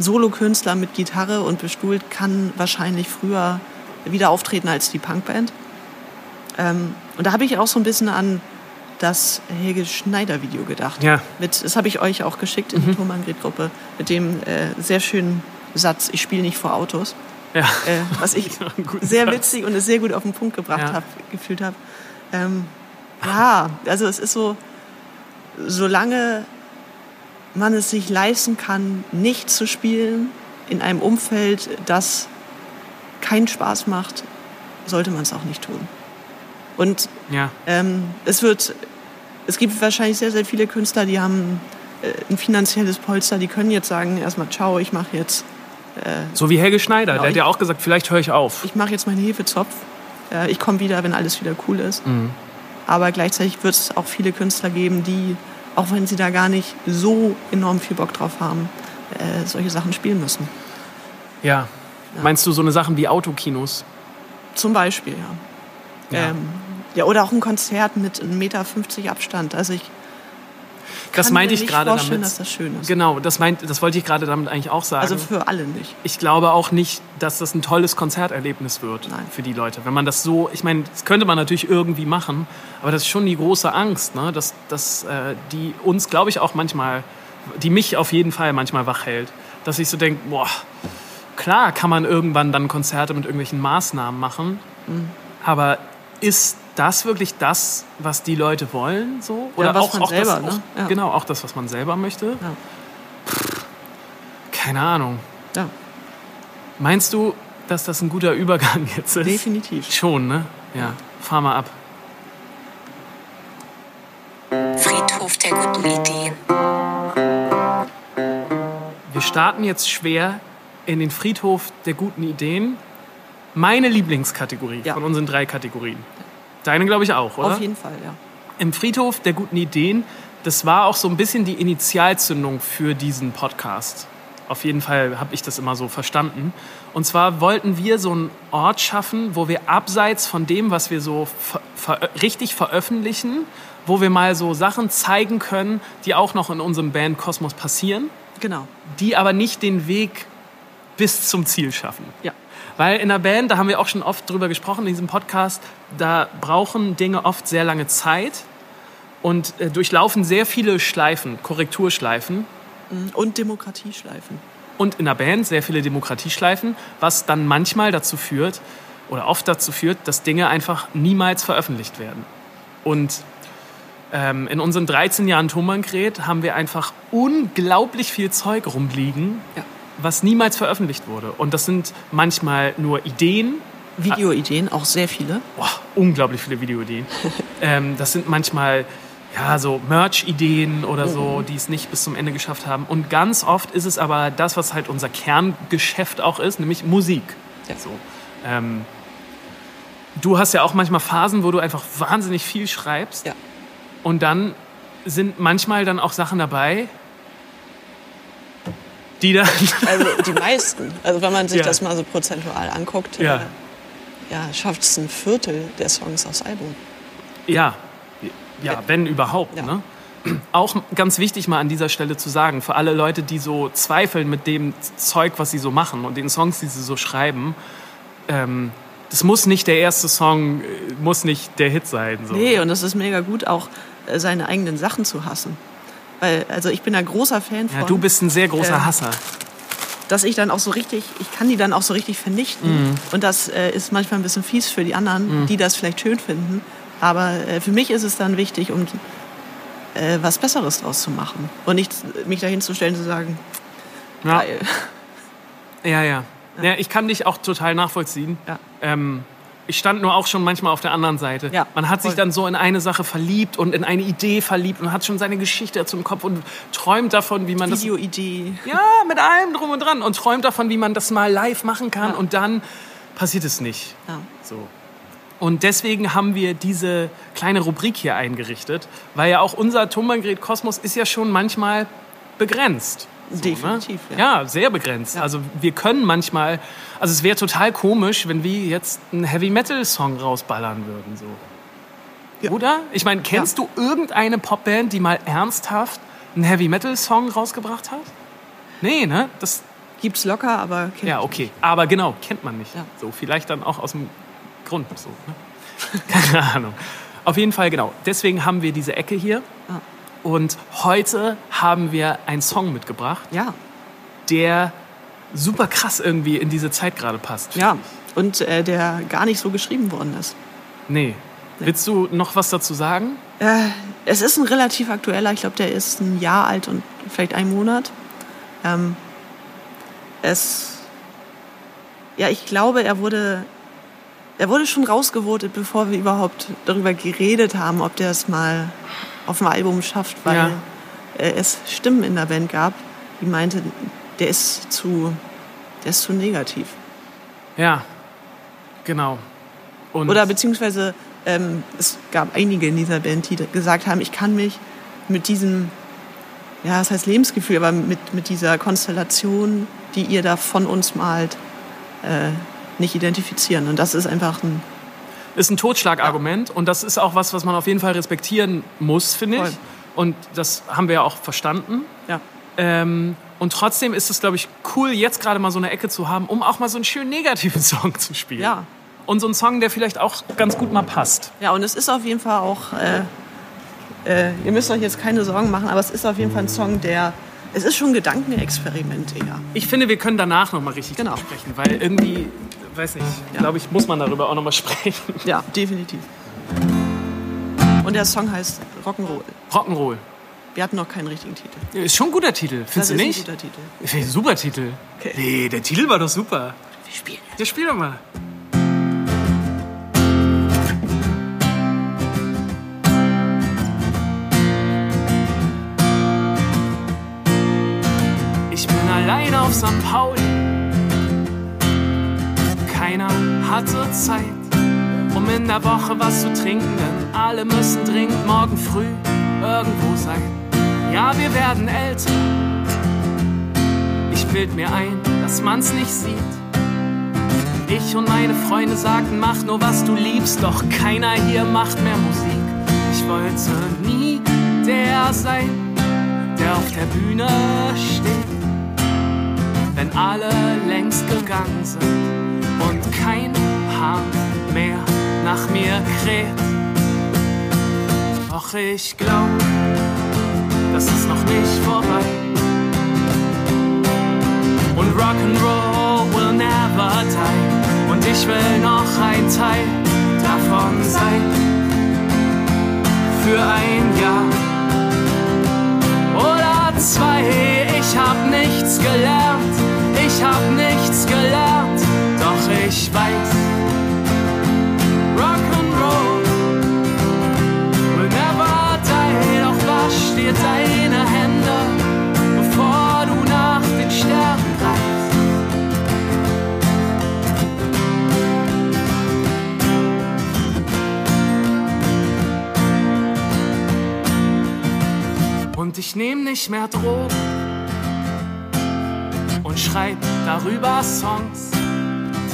Solokünstler mit Gitarre und bestuhlt kann wahrscheinlich früher wieder auftreten als die Punkband. Ähm, und da habe ich auch so ein bisschen an das Helge Schneider-Video gedacht. Ja. Mhm. Mit, das habe ich euch auch geschickt in die Thomann-Gruppe mit dem äh, sehr schönen Satz, ich spiele nicht vor Autos. Ja. äh, was ich sehr witzig und es sehr gut auf den Punkt gebracht Ja. habe, gefühlt habe. Ähm, ja, also es ist so, solange man es sich leisten kann, nicht zu spielen in einem Umfeld, das keinen Spaß macht, sollte man es auch nicht tun. Und Ja. ähm, es wird, es gibt wahrscheinlich sehr, sehr viele Künstler, die haben äh, ein finanzielles Polster, die können jetzt sagen, erstmal, ciao, ich mache jetzt, So wie Helge Schneider, Genau, der hat ja auch gesagt, vielleicht höre ich auf. ich mache jetzt meinen Hefezopf, äh, ich komme wieder, wenn alles wieder cool ist. Mhm. Aber gleichzeitig wird es auch viele Künstler geben, die, auch wenn sie da gar nicht so enorm viel Bock drauf haben, äh, solche Sachen spielen müssen. Ja. Meinst du so eine Sachen wie Autokinos? Zum Beispiel, ja. Ja. Ja, ähm, ja oder auch ein Konzert mit 1,50 Meter Abstand. Also ich Das meinte ich gerade damit. dass das schön ist. Genau, das, meint, das wollte ich gerade damit eigentlich auch sagen. Also für alle nicht. ich glaube auch nicht, dass das ein tolles Konzerterlebnis wird Nein. für die Leute. Wenn man das so, ich meine, das könnte man natürlich irgendwie machen, aber das ist schon die große Angst, ne? dass, dass äh, die uns, glaube ich, auch manchmal, die mich auf jeden Fall manchmal wach hält, dass ich so denke, boah, klar kann man irgendwann dann Konzerte mit irgendwelchen Maßnahmen machen, Mhm. aber ist das wirklich das, was die Leute wollen? So? Ja, was man selber, das, ne? auch, Ja. Genau, auch das, was man selber möchte? Ja. Keine Ahnung. Ja, Meinst du, dass das ein guter Übergang jetzt ist? definitiv. Schon, ne? Ja. Fahr mal ab. Friedhof der guten Ideen. Wir starten jetzt schwer in den Friedhof der guten Ideen. Meine Lieblingskategorie Ja. von unseren drei Kategorien. Deine, glaube ich, auch, oder? Auf jeden Fall, ja. Im Friedhof der guten Ideen, das war auch so ein bisschen die Initialzündung für diesen Podcast. Auf jeden Fall habe ich das immer so verstanden. Und zwar wollten wir so einen Ort schaffen, wo wir abseits von dem, was wir so ver ver richtig veröffentlichen, wo wir mal so Sachen zeigen können, die auch noch in unserem Band Kosmos passieren, Genau. die aber nicht den Weg bis zum Ziel schaffen. Ja. Weil in der Band, da haben wir auch schon oft drüber gesprochen in diesem Podcast, da brauchen Dinge oft sehr lange Zeit und äh, durchlaufen sehr viele Schleifen, Korrekturschleifen Und Demokratieschleifen. und in der Band sehr viele Demokratieschleifen, was dann manchmal dazu führt oder oft dazu führt, dass Dinge einfach niemals veröffentlicht werden. Und ähm, in unseren 13 Jahren Thomann-Gret haben wir einfach unglaublich viel Zeug rumliegen, Ja. Was niemals veröffentlicht wurde. Und das sind manchmal nur Ideen, Videoideen, auch sehr viele. Boah, unglaublich viele Videoideen. ähm, das sind manchmal ja, so Merch-Ideen oder so, die es nicht bis zum Ende geschafft haben. Und ganz oft ist es aber das, was halt unser Kerngeschäft auch ist, nämlich Musik. Ja. So. Ähm, du hast ja auch manchmal Phasen, wo du einfach wahnsinnig viel schreibst. Ja. Und dann sind manchmal dann auch Sachen dabei, die dann. Also die meisten. Also wenn man sich Ja. das mal so prozentual anguckt, Ja. äh, ja, schafft es ein Viertel der Songs aufs Album. Ja, ja, wenn überhaupt. Ja. Ne? Auch ganz wichtig mal an dieser Stelle zu sagen, für alle Leute, die so zweifeln mit dem Zeug, was sie so machen und den Songs, die sie so schreiben, ähm, das muss nicht der erste Song, äh, muss nicht der Hit sein. So. Nee, und es ist mega gut, auch äh, seine eigenen Sachen zu hassen. Weil, also ich bin ein großer Fan von, ja, du bist ein sehr großer Ähm, Hasser. dass ich dann auch so richtig, ich kann die dann auch so richtig vernichten. Mhm. Und das äh, ist manchmal ein bisschen fies für die anderen, die das vielleicht schön finden. Aber äh, für mich ist es dann wichtig, um äh, was Besseres draus zu machen. Und nicht mich dahin zu stellen und zu sagen, Ja, geil. ja, ja. ja. Ich kann dich auch total nachvollziehen. Ja. Ähm, ich stand nur auch schon manchmal auf der anderen Seite. Ja, Man hat sich voll. dann so in eine Sache verliebt und in eine Idee verliebt und hat schon seine Geschichte dazu im Kopf und träumt davon, wie man das Videoidee. Ja, mit allem drum und dran. Und träumt davon, wie man das mal live machen kann. Ja. Und dann passiert es nicht. Ja. So. Und deswegen haben wir diese kleine Rubrik hier eingerichtet, weil ja auch unser Tonbandgerät Kosmos ist ja schon manchmal begrenzt. So, Definitiv, ne? ja. ja. sehr begrenzt. Ja. Also wir können manchmal, also es wäre total komisch, wenn wir jetzt einen Heavy Metal Song rausballern würden. So. Ja. Oder? Ich meine, kennst du irgendeine Popband, die mal ernsthaft einen Heavy Metal Song rausgebracht hat? Nee, ne? Das, Gibt's locker, aber kennt ja, okay. Aber genau, kennt man nicht. So, vielleicht dann auch aus dem Grund. So, ne? Keine Ahnung. Auf jeden Fall, genau. Deswegen haben wir diese Ecke hier. Ja. Und heute haben wir einen Song mitgebracht, Ja, der super krass irgendwie in diese Zeit gerade passt. Ja, und äh, der gar nicht so geschrieben worden ist. Nee. Willst du noch was dazu sagen? Äh, es ist ein relativ aktueller, ich glaube, der ist ein Jahr alt und vielleicht ein Monat. Ähm, es, ja, ich glaube, er wurde, er wurde schon rausgevotet, bevor wir überhaupt darüber geredet haben, ob der es mal auf dem Album schafft, weil Ja. äh, es Stimmen in der Band gab, die meinte, der ist zu, der ist zu negativ. Ja, genau. Und Oder beziehungsweise ähm, es gab einige in dieser Band, die gesagt haben, ich kann mich mit diesem, ja, das heißt Lebensgefühl, aber mit, mit dieser Konstellation, die ihr da von uns malt, äh, nicht identifizieren. Und das ist einfach ein, ist ein Totschlagargument und das ist auch was, was man auf jeden Fall respektieren muss, finde ich. Und das haben wir ja auch verstanden. ja, Ähm, und trotzdem ist es, glaube ich, cool, jetzt gerade mal so eine Ecke zu haben, um auch mal so einen schönen negativen Song zu spielen. ja. Und so einen Song, der vielleicht auch ganz gut mal passt. Ja, und es ist auf jeden Fall auch, äh, äh, ihr müsst euch jetzt keine Sorgen machen, aber es ist auf jeden Fall ein Song, der, es ist schon ein Gedankenexperiment eher. Ich finde, wir können danach noch mal richtig Genau. sprechen, weil irgendwie, weiß nicht, Ja. glaube ich, muss man darüber auch noch mal sprechen. Ja, definitiv. Und der Song heißt Rock'n'Roll. Rock'n'Roll. Wir hatten noch keinen richtigen Titel. Ist schon ein guter Titel, Das findest du ist nicht? ein guter Titel. Ich finde, super Titel. Okay. Nee, der Titel war doch super. Wir spielen jetzt. Ja, spiel doch mal. Auf St. Pauli. Keiner hatte Zeit, um in der Woche was zu trinken, denn alle müssen dringend morgen früh irgendwo sein. Ja, wir werden älter. Ich bild mir ein, dass man's nicht sieht. Ich und meine Freunde sagten, mach nur was du liebst, doch keiner hier macht mehr Musik. Ich wollte nie der sein, der auf der Bühne steht, wenn alle längst gegangen sind und kein Haar mehr nach mir kräht. Doch ich glaub, das ist noch nicht vorbei. Und Rock'n'Roll will never die. Und ich will noch ein Teil davon sein. Für ein Jahr oder zwei. Ich hab nichts gelernt. Ich hab nichts gelernt. Doch ich weiß. Rock'n'Roll will never die. Doch wasch dir deine Hände, bevor du nach den Sternen greifst. Und ich nehm nicht mehr Drogen und schreib darüber Songs,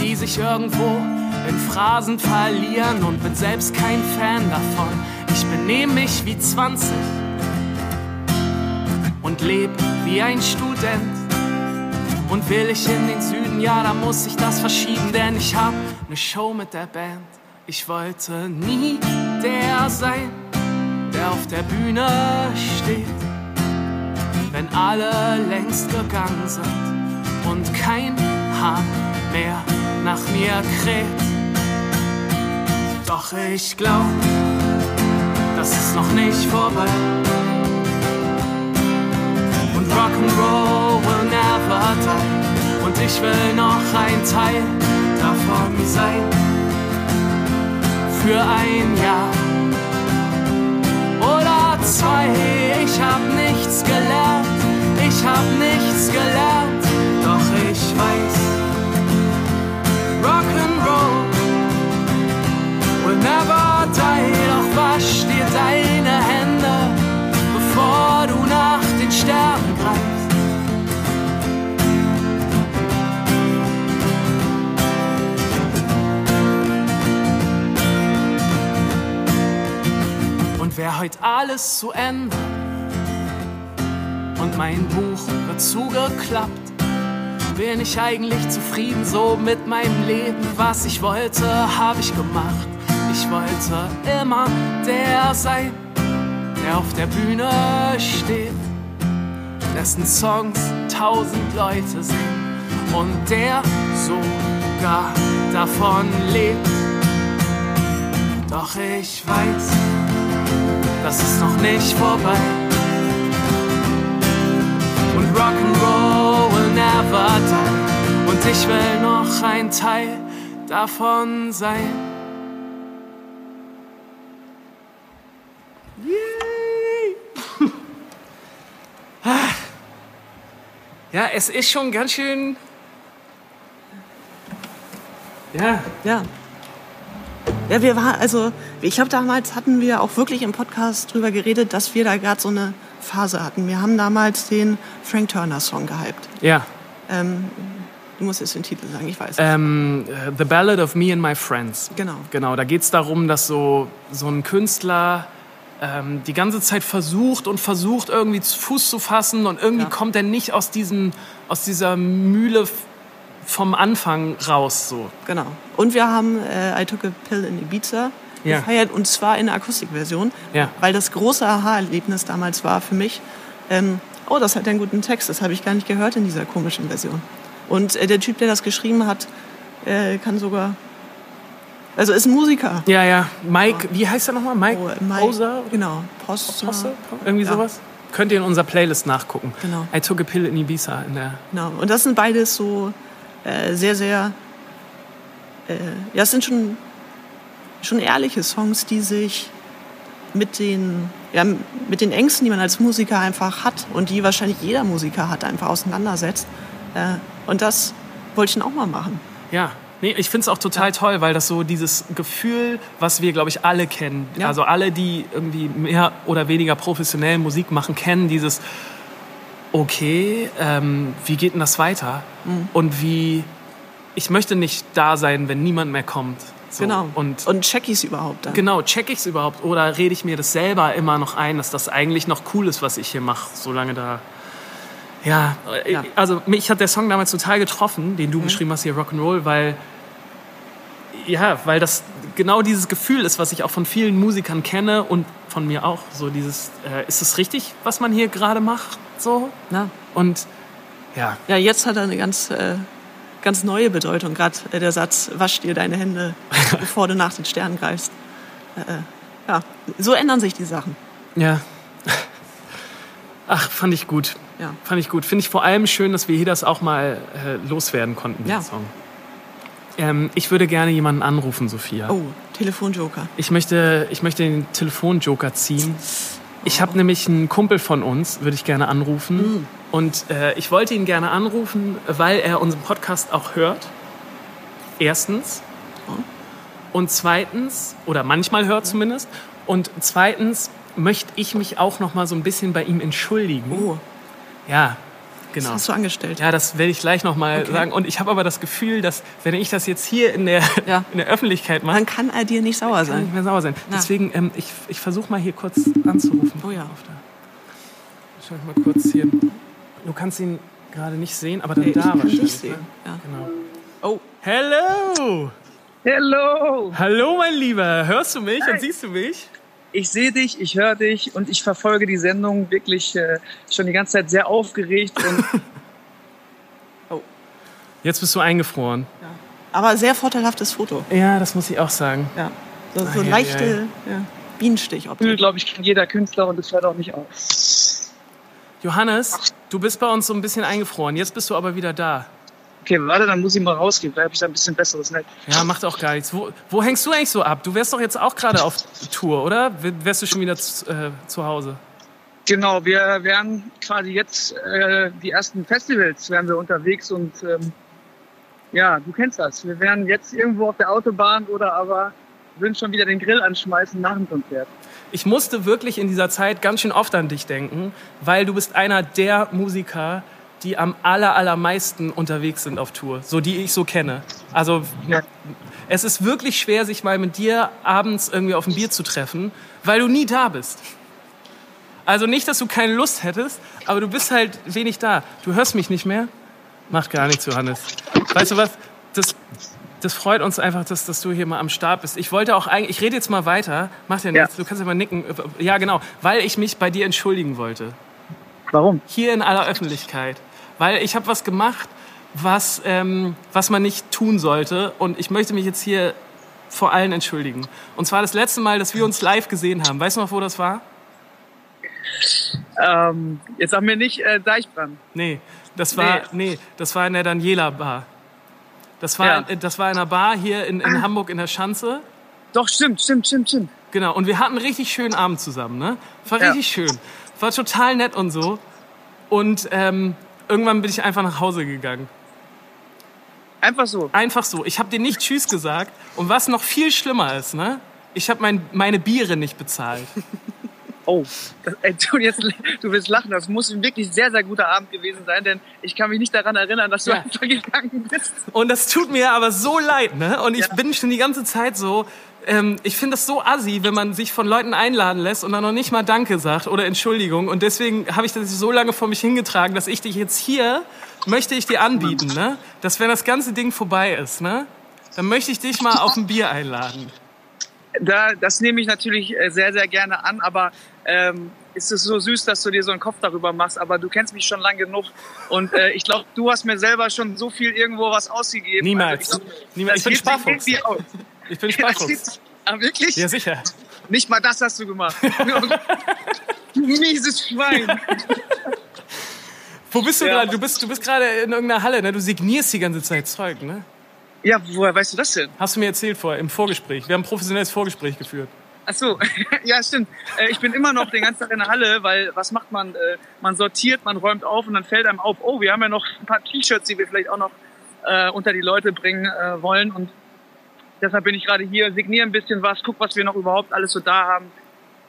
die sich irgendwo in Phrasen verlieren und bin selbst kein Fan davon. Ich benehm mich wie 20 und leb wie ein Student. Und will ich in den Süden, ja, da muss ich das verschieben, denn ich hab ne Show mit der Band. Ich wollte nie der sein, der auf der Bühne steht, wenn alle längst gegangen sind und kein Hahn mehr nach mir kräht. Doch ich glaub, das ist noch nicht vorbei. Und Rock'n'Roll will never die. Und ich will noch ein Teil davon sein. Für ein Jahr oder zwei. Ich hab nichts gelernt, ich hab nichts gelernt, never die. Doch wasch dir deine Hände, bevor du nach den Sternen greifst. Und wär heute alles zu Ende und mein Buch wird zugeklappt, bin ich eigentlich zufrieden so mit meinem Leben. Was ich wollte, habe ich gemacht. Ich wollte immer der sein, der auf der Bühne steht, dessen Songs tausend Leute singen und der sogar davon lebt. Doch ich weiß, das ist noch nicht vorbei. Und Rock'n'Roll will never die. Und ich will noch ein Teil davon sein. Ja, es ist schon ganz schön. Ja, Ja. Ja, wir waren, also ich glaube, damals hatten wir auch wirklich im Podcast drüber geredet, dass wir da gerade so eine Phase hatten. Wir haben damals den Frank Turner Song gehypt. ja. Ähm, du musst jetzt den Titel sagen, ich weiß. Ähm, äh, The Ballad of Me and My Friends. Genau. Genau, da geht es darum, dass so, so ein Künstler ähm, die ganze Zeit versucht und versucht, irgendwie zu Fuß zu fassen und irgendwie Ja. kommt er nicht aus, diesen, aus dieser Mühle vom Anfang raus. So. Genau. Und wir haben äh, I Took a Pill in Ibiza Ja. gefeiert und zwar in der Akustikversion, Ja. weil das große Aha-Erlebnis damals war für mich, ähm, oh, das hat einen guten Text, das habe ich gar nicht gehört in dieser komischen Version. Und äh, der Typ, der das geschrieben hat, äh, kann sogar, also ist ein Musiker. Ja, ja. Mike, wie heißt er nochmal? Mike, Oh, Mike- Poser? Genau, Poster. Posse? Irgendwie Ja. sowas? Könnt ihr in unserer Playlist nachgucken. Genau. I took a pill in Ibiza. In der Genau. Und das sind beides so äh, sehr, sehr, äh, ja, es sind schon, schon ehrliche Songs, die sich mit den, ja, mit den Ängsten, die man als Musiker einfach hat und die wahrscheinlich jeder Musiker hat, einfach auseinandersetzt. Äh, und das wollte ich dann auch mal machen. Ja, nee, ich finde es auch total toll, weil das so dieses Gefühl, was wir, glaube ich, alle kennen, Ja. also alle, die irgendwie mehr oder weniger professionell Musik machen, kennen dieses, okay, ähm, wie geht denn das weiter? Mhm. Und wie, ich möchte nicht da sein, wenn niemand mehr kommt. So. Genau. Und und check ich es überhaupt dann? Genau, check ich es überhaupt oder rede ich mir das selber immer noch ein, dass das eigentlich noch cool ist, was ich hier mache, solange da. Ja, äh, Ja. also mich hat der Song damals total getroffen, den du geschrieben hast hier Rock'n'Roll, weil ja, weil das genau dieses Gefühl ist, was ich auch von vielen Musikern kenne und von mir auch. So dieses, äh, ist es richtig, was man hier gerade macht? So Na? und ja, Ja, jetzt hat er eine ganz, äh, ganz neue Bedeutung. Gerade äh, der Satz, wasch dir deine Hände, bevor du nach den Sternen greifst. Äh, äh, ja, so ändern sich die Sachen. Ja. Ach, fand ich gut. Ja. Fand ich gut. Finde ich vor allem schön, dass wir hier das auch mal äh, loswerden konnten, Ja. den Song. Ähm, ich würde gerne jemanden anrufen, Sophia. Oh, Telefonjoker. Ich, möchte, ich möchte den Telefonjoker ziehen. Ich habe nämlich einen Kumpel von uns, würde ich gerne anrufen. Und äh, ich wollte ihn gerne anrufen, weil er unseren Podcast auch hört. Erstens. Und zweitens, oder manchmal hört zumindest. Und zweitens möchte ich mich auch noch mal so ein bisschen bei ihm entschuldigen. Oh, Ja, was genau. hast du angestellt? Ja, das werde ich gleich noch mal Okay. sagen. Und ich habe aber das Gefühl, dass wenn ich das jetzt hier in der, Ja. in der Öffentlichkeit mache, Dann kann er dir nicht sauer kann nicht sein. mehr sauer sein. Na. Deswegen, ähm, ich, ich versuche mal hier kurz anzurufen. Oh ja. Auf der, schau ich mal kurz hier. Du kannst ihn gerade nicht sehen, aber dann Nee, da ich wahrscheinlich. nicht sehen. Ne? Ja. Genau. Oh, Hello! Hello! Hallo, mein Lieber. Hörst du mich und siehst du mich? Ich sehe dich, ich höre dich und ich verfolge die Sendung wirklich äh, schon die ganze Zeit sehr aufgeregt und Jetzt bist du eingefroren. aber sehr vorteilhaftes Foto. Ja, das muss ich auch sagen. Ja. So, so Ei, ei, leichte ja, Bienenstichoptik. glaube ich, kann jeder Künstler und es hört auch nicht auf. Johannes, du bist bei uns so ein bisschen eingefroren. Jetzt bist du aber wieder da. Okay, warte, dann muss ich mal rausgehen, vielleicht habe ich da ein bisschen besseres Netz. Ja, macht auch gar nichts. Wo, wo hängst du eigentlich so ab? Du wärst doch jetzt auch gerade auf Tour, oder? Wärst du schon wieder zu, äh, zu Hause? Genau, wir werden quasi jetzt äh, die ersten Festivals werden wir unterwegs und ähm, ja, du kennst das. Wir werden jetzt irgendwo auf der Autobahn oder aber würden schon wieder den Grill anschmeißen nach dem Konzert. Ich musste wirklich in dieser Zeit ganz schön oft an dich denken, weil du bist einer der Musiker, die am aller, allermeisten unterwegs sind auf Tour, so die ich so kenne. Also Ja. es ist wirklich schwer, sich mal mit dir abends irgendwie auf ein Bier zu treffen, weil du nie da bist. Also nicht, dass du keine Lust hättest, aber du bist halt wenig da. Du hörst mich nicht mehr? Macht gar nichts, Johannes. Weißt du was? Das, das freut uns einfach, dass, dass du hier mal am Start bist. Ich wollte auch eigentlich, ich rede jetzt mal weiter. Macht ja Ja. nichts, du kannst ja mal nicken. Ja, genau, weil ich mich bei dir entschuldigen wollte. Warum? Hier in aller Öffentlichkeit. Weil ich habe was gemacht, was, ähm, was man nicht tun sollte. Und ich möchte mich jetzt hier vor allen entschuldigen. Und zwar das letzte Mal, dass wir uns live gesehen haben. Weißt du noch, wo das war? Ähm, jetzt sag mir nicht äh, Deichbrand. Nee, das war, nee. das war in der Daniela Bar. Das war, Ja. äh, das war in einer Bar hier in, in Hamburg in der Schanze. Doch, stimmt, stimmt, stimmt, stimmt. Genau, und wir hatten einen richtig schönen Abend zusammen, ne? War Ja. richtig schön. War total nett und so. Und ähm, irgendwann bin ich einfach nach Hause gegangen. Einfach so. Einfach so. Ich habe dir nicht Tschüss gesagt. Und was noch viel schlimmer ist, ne? Ich habe mein, meine Biere nicht bezahlt. Oh, das, ey, du, jetzt, du willst lachen. Das muss ein wirklich sehr, sehr guter Abend gewesen sein, denn ich kann mich nicht daran erinnern, dass du Ja. einfach gegangen bist. Und das tut mir aber so leid, ne? Und ich Ja. bin schon die ganze Zeit so, ähm, ich finde das so assi, wenn man sich von Leuten einladen lässt und dann noch nicht mal Danke sagt oder Entschuldigung. Und deswegen habe ich das so lange vor mich hingetragen, dass ich dich jetzt hier, möchte ich dir anbieten, ne? Dass wenn das ganze Ding vorbei ist, ne? Dann möchte ich dich mal auf ein Bier einladen. Da, das nehme ich natürlich äh, sehr, sehr gerne an, aber ähm, ist es so süß, dass du dir so einen Kopf darüber machst, aber du kennst mich schon lang genug und äh, ich glaube, du hast mir selber schon so viel irgendwo was ausgegeben. Niemals. Also ich glaub, Niemals. Ich bin Sparfuchs. Ich bin Sparfuchs. Ah, wirklich? Ja, sicher. Nicht mal das hast du gemacht. du mieses Schwein. Wo bist du Ja. gerade? Du bist, du bist gerade in irgendeiner Halle, ne? Du signierst die ganze Zeit Zeug, ne? Ja, woher weißt du das denn? Hast du mir erzählt vorher im Vorgespräch. Wir haben ein professionelles Vorgespräch geführt. Ach so, ja stimmt. Äh, ich bin immer noch den ganzen Tag in der Halle, weil was macht man? Äh, man sortiert, man räumt auf und dann fällt einem auf, oh, wir haben ja noch ein paar T-Shirts, die wir vielleicht auch noch äh, unter die Leute bringen wollen und deshalb bin ich gerade hier, signiere ein bisschen was, guck, was wir noch überhaupt alles so da haben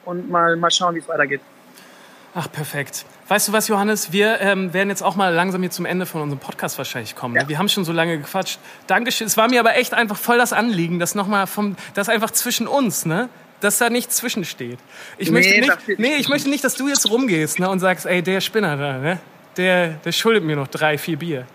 und mal, mal schauen, wie es weitergeht. Ach, perfekt. Weißt du was, Johannes? Wir ähm, werden jetzt auch mal langsam hier zum Ende von unserem Podcast wahrscheinlich kommen. Ne? Ja. Wir haben schon so lange gequatscht. Dankeschön. Es war mir aber echt einfach voll das Anliegen, dass nochmal vom, das einfach zwischen uns, ne? Dass da nichts zwischensteht. Ich Nee, möchte nicht, nee, ich möchte nicht, dass du jetzt rumgehst, ne? Und sagst, ey, der Spinner da, ne? Der, der schuldet mir noch drei, vier Bier.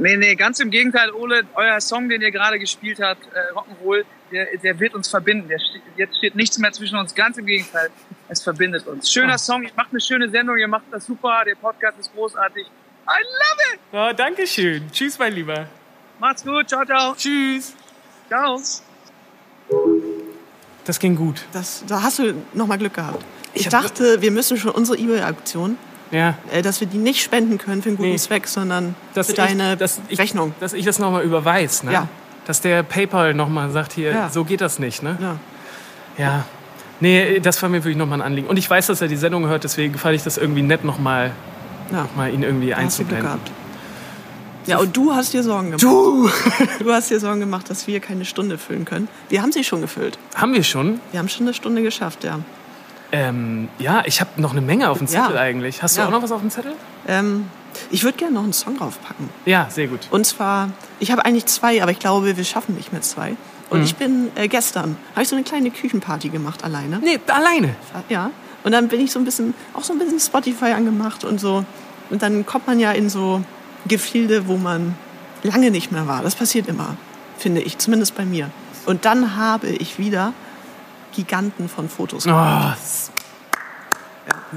Nee, nee, ganz im Gegenteil, Ole, euer Song, den ihr gerade gespielt habt, äh, Rock'n'Roll, der, der wird uns verbinden. Der steht, jetzt steht nichts mehr zwischen uns, ganz im Gegenteil, es verbindet uns. Schöner Oh. Song, ihr macht eine schöne Sendung, ihr macht das super, der Podcast ist großartig. I love it! Oh, Dankeschön. Tschüss, mein Lieber. Macht's gut, ciao, ciao. Tschüss. Ciao. Das ging gut. Das, da hast du nochmal Glück gehabt. Ich, Ich dachte, wir müssen schon unsere eBay-Auktion, Ja. äh, dass wir die nicht spenden können für einen guten Nee. Zweck, sondern Dass für ich- deine dass ich, Rechnung. Dass ich das nochmal überweis, ne? Ja. Dass der PayPal nochmal sagt, hier, Ja. so geht das nicht, ne? Ja. Ja. Nee, das war mir wirklich nochmal ein Anliegen. Und ich weiß, dass er die Sendung hört, deswegen fand ich das irgendwie nett, nochmal Ja. mal ihn irgendwie Da hast du Glück einzublenden. gehabt. Ja, und du hast dir Sorgen gemacht. Du! Du hast dir Sorgen gemacht, dass wir keine Stunde füllen können. Wir haben sie schon gefüllt. Haben wir schon? Wir haben schon eine Stunde geschafft, ja. Ähm, ja, ich habe noch eine Menge auf dem Ja. Zettel eigentlich. Hast du Ja. auch noch was auf dem Zettel? Ähm, ich würde gerne noch einen Song draufpacken. Ja, sehr gut. Und zwar, ich habe eigentlich zwei, aber ich glaube, wir schaffen nicht mehr zwei. Und Mhm. ich bin äh, gestern, habe ich so eine kleine Küchenparty gemacht alleine. Nee, alleine. Ja. Und dann bin ich so ein bisschen, auch so ein bisschen Spotify angemacht und so. Und dann kommt man ja in so Gefilde, wo man lange nicht mehr war. Das passiert immer, finde ich, zumindest bei mir. Und dann habe ich wieder Giganten von Fotos gemacht. Oh,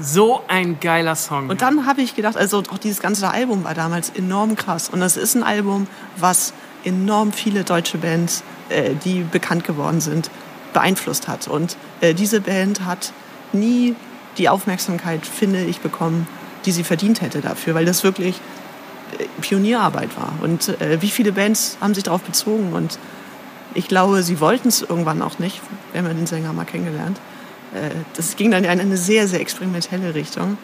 so ein geiler Song. Und dann habe ich gedacht, also auch dieses ganze Album war damals enorm krass. Und das ist ein Album, was enorm viele deutsche Bands, äh, die bekannt geworden sind, beeinflusst hat. Und äh, diese Band hat nie die Aufmerksamkeit, finde ich, bekommen, die sie verdient hätte dafür, weil das wirklich äh, Pionierarbeit war. Und äh, wie viele Bands haben sich darauf bezogen? Und ich glaube, sie wollten es irgendwann auch nicht. Wir haben ja den Sänger mal kennengelernt. Äh, das ging dann in eine sehr, sehr experimentelle Richtung.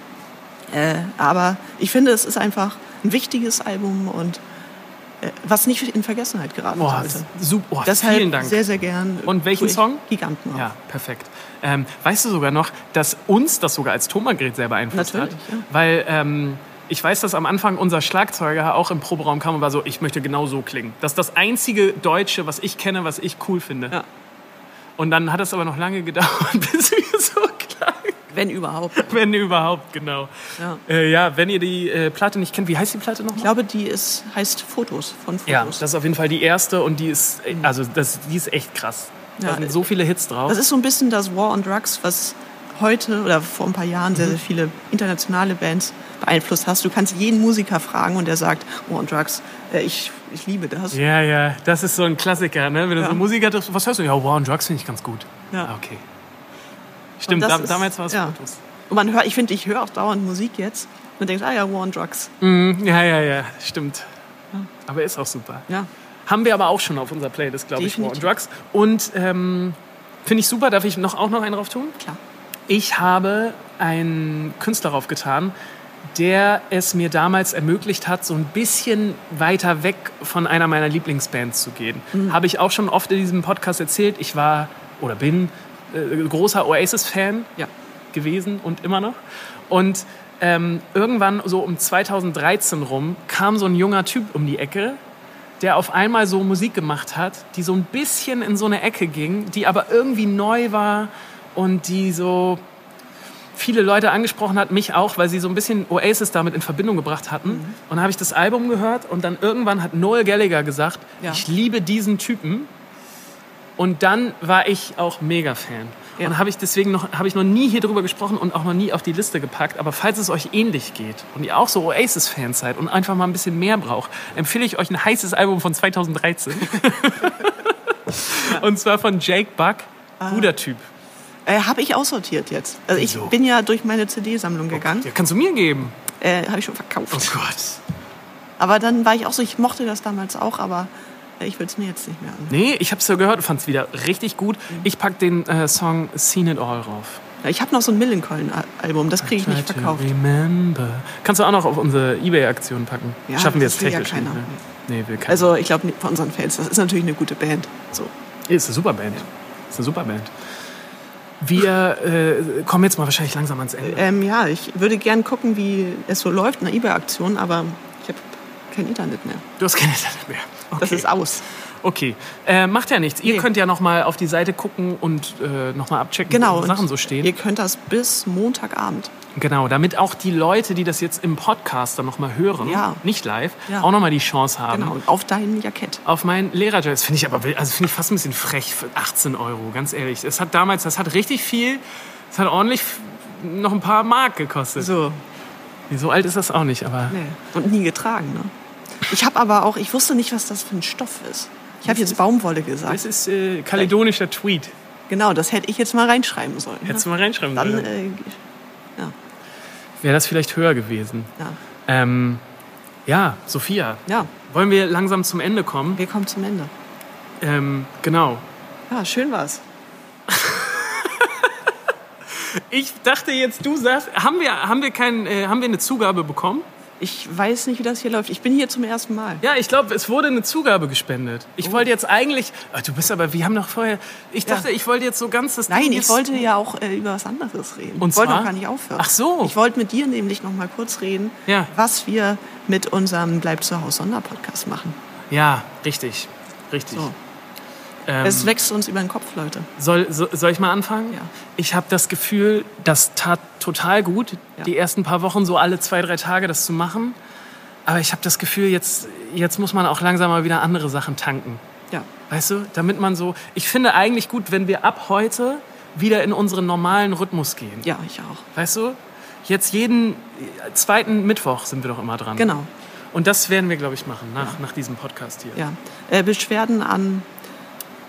Äh, aber ich finde, es ist einfach ein wichtiges Album und äh, was nicht in Vergessenheit geraten Boah, sollte. super. Oh, Deshalb vielen Dank. sehr, sehr gern. Und welchen Song? Giganten. auf. Ja, perfekt. Ähm, weißt du sogar noch, dass uns das sogar als Tonbandgerät sehr beeinflusst Natürlich, hat? ja. Weil ähm, ich weiß, dass am Anfang unser Schlagzeuger auch im Proberaum kam und war so, ich möchte genau so klingen. Das ist das einzige Deutsche, was ich kenne, was ich cool finde. Ja. Und dann hat es aber noch lange gedauert, bis wir so klangen. Wenn überhaupt. Wenn überhaupt, genau. Ja. Äh, ja, wenn ihr die äh, Platte nicht kennt, wie heißt die Platte nochmal? Ich glaube, die ist, heißt Fotos von Ja, Fotos. das ist auf jeden Fall die erste und die ist, äh, also das, die ist echt krass. Da Ja, sind so viele Hits drauf. Das ist so ein bisschen das War on Drugs, was heute oder vor ein paar Jahren Mhm. sehr, sehr viele internationale Bands beeinflusst hast. Du kannst jeden Musiker fragen und der sagt, War on Drugs, äh, ich, ich liebe das. Ja, ja, das ist so ein Klassiker, ne? Wenn du Ja. so Musiker triffst, was hörst du? Ja, War on Drugs finde ich ganz gut. Ja. Ah, okay. Stimmt, da, ist- damals war es ja. Fotos. Und man hört, ich finde, ich höre auch dauernd Musik jetzt und denkt, ah ja, War on Drugs. Mhm, ja, ja, ja, stimmt. Aber ist auch super. Ja. Haben wir aber auch schon auf unserer Playlist, glaube ich, War on. Drugs. Und ähm, finde ich super. Darf ich noch, auch noch einen drauf tun? Klar. Ich habe einen Künstler draufgetan, der es mir damals ermöglicht hat, so ein bisschen weiter weg von einer meiner Lieblingsbands zu gehen. Habe ich auch schon oft in diesem Podcast erzählt. Ich war oder bin äh, großer Oasis-Fan Ja. gewesen und immer noch. Und ähm, irgendwann so um 2013 rum kam so ein junger Typ um die Ecke, der auf einmal so Musik gemacht hat, die so ein bisschen in so eine Ecke ging, die aber irgendwie neu war und die so viele Leute angesprochen hat, mich auch, weil sie so ein bisschen Oasis damit in Verbindung gebracht hatten. Mhm. Und dann habe ich das Album gehört und dann irgendwann hat Noel Gallagher gesagt, Ja. ich liebe diesen Typen. Und dann war ich auch mega Fan. Ja. Und habe ich deswegen noch, habe ich noch nie hier drüber gesprochen und auch noch nie auf die Liste gepackt. Aber falls es euch ähnlich geht und ihr auch so Oasis-Fans seid und einfach mal ein bisschen mehr braucht, empfehle ich euch ein heißes Album von 2013. und zwar von Jake Buck. Ah. Guter Typ. Äh, habe ich aussortiert jetzt. Also ich Wieso? bin ja durch meine CD-Sammlung gegangen. Ja, kannst du mir geben. Äh, habe ich schon verkauft. Oh Gott. Aber dann war ich auch so, ich mochte das damals auch, aber ich will es mir jetzt nicht mehr an. Nee, ich hab's ja gehört, fand's wieder richtig gut. Ich pack den äh, Song Seen It All rauf. Ja, Ich habe noch so ein Millencolin-Album, das kriege ich nicht verkauft. Remember. Kannst du auch noch auf unsere Ebay-Aktion packen? Ja, Schaffen wir das jetzt will ja technisch keiner. Ne? Nee, will keiner. Also ich glaube von unseren Fans, das ist natürlich eine gute Band. So. ist eine super Band. Ist eine super Band. Wir äh, kommen jetzt mal wahrscheinlich langsam ans Ende. Ähm, ja, ich würde gern gucken, wie es so läuft in der eBay-Aktion, aber ich habe kein Internet mehr. Du hast kein Internet mehr. Okay. Das ist aus. Okay, äh, macht ja nichts. Ihr Nee. könnt ja noch mal auf die Seite gucken und äh, noch mal abchecken, Genau. Sachen so stehen. Ihr könnt das bis Montagabend. Genau, damit auch die Leute, die das jetzt im Podcast dann noch mal hören, Ja. nicht live, Ja. auch noch mal die Chance haben. Genau, und auf dein Jackett. Auf mein Lehrerjob. Das finde ich aber also finde ich fast ein bisschen frech für 18 Euro, ganz ehrlich. Es hat damals, das hat richtig viel, es hat ordentlich noch ein paar Mark gekostet. So, so alt ist das auch nicht, aber nee. Und nie getragen, ne? Ich habe aber auch, ich wusste nicht, was das für ein Stoff ist. Ich habe jetzt Baumwolle gesagt. es ist äh, kaledonischer Tweet. Genau, das hätte ich jetzt mal reinschreiben sollen. Hättest du mal reinschreiben Dann, sollen. äh, ja, Wäre das vielleicht höher gewesen. ja, Ähm, ja, Sophia, ja, wollen wir langsam zum Ende kommen? wir kommen zum Ende. Ähm, genau. Ja, schön war's. Ich dachte jetzt, du sagst, haben wir, haben wir, kein, äh, haben wir eine Zugabe bekommen? Ich weiß nicht, wie das hier läuft. Ich bin hier zum ersten Mal. Ja, ich glaube, es wurde eine Zugabe gespendet. Ich wollte jetzt eigentlich, ah, du bist aber, wir haben noch vorher, ich Ja. dachte, ich wollte jetzt so ganz das Nein, Ding ich wollte ja auch äh, über was anderes reden. Und ich wollte noch gar nicht aufhören. Ach so. Ich wollte mit dir nämlich noch mal kurz reden, Ja. was wir mit unserem Bleib zu Hause Sonderpodcast machen. Ja, richtig, richtig. So. Ähm, Es wächst uns über den Kopf, Leute. soll, so, soll ich mal anfangen? Ja. Ich habe das Gefühl, das tat total gut, Ja. die ersten paar Wochen so alle zwei, drei Tage das zu machen. Aber ich habe das Gefühl, jetzt, jetzt muss man auch langsam mal wieder andere Sachen tanken. Ja. Weißt du, damit man so. Ich finde eigentlich gut, wenn wir ab heute wieder in unseren normalen Rhythmus gehen. Ja, ich auch. Weißt du? Jetzt jeden zweiten Mittwoch sind wir doch immer dran. Genau. Und das werden wir, glaube ich, machen nach, nach diesem Podcast hier. Ja. Äh, Beschwerden an.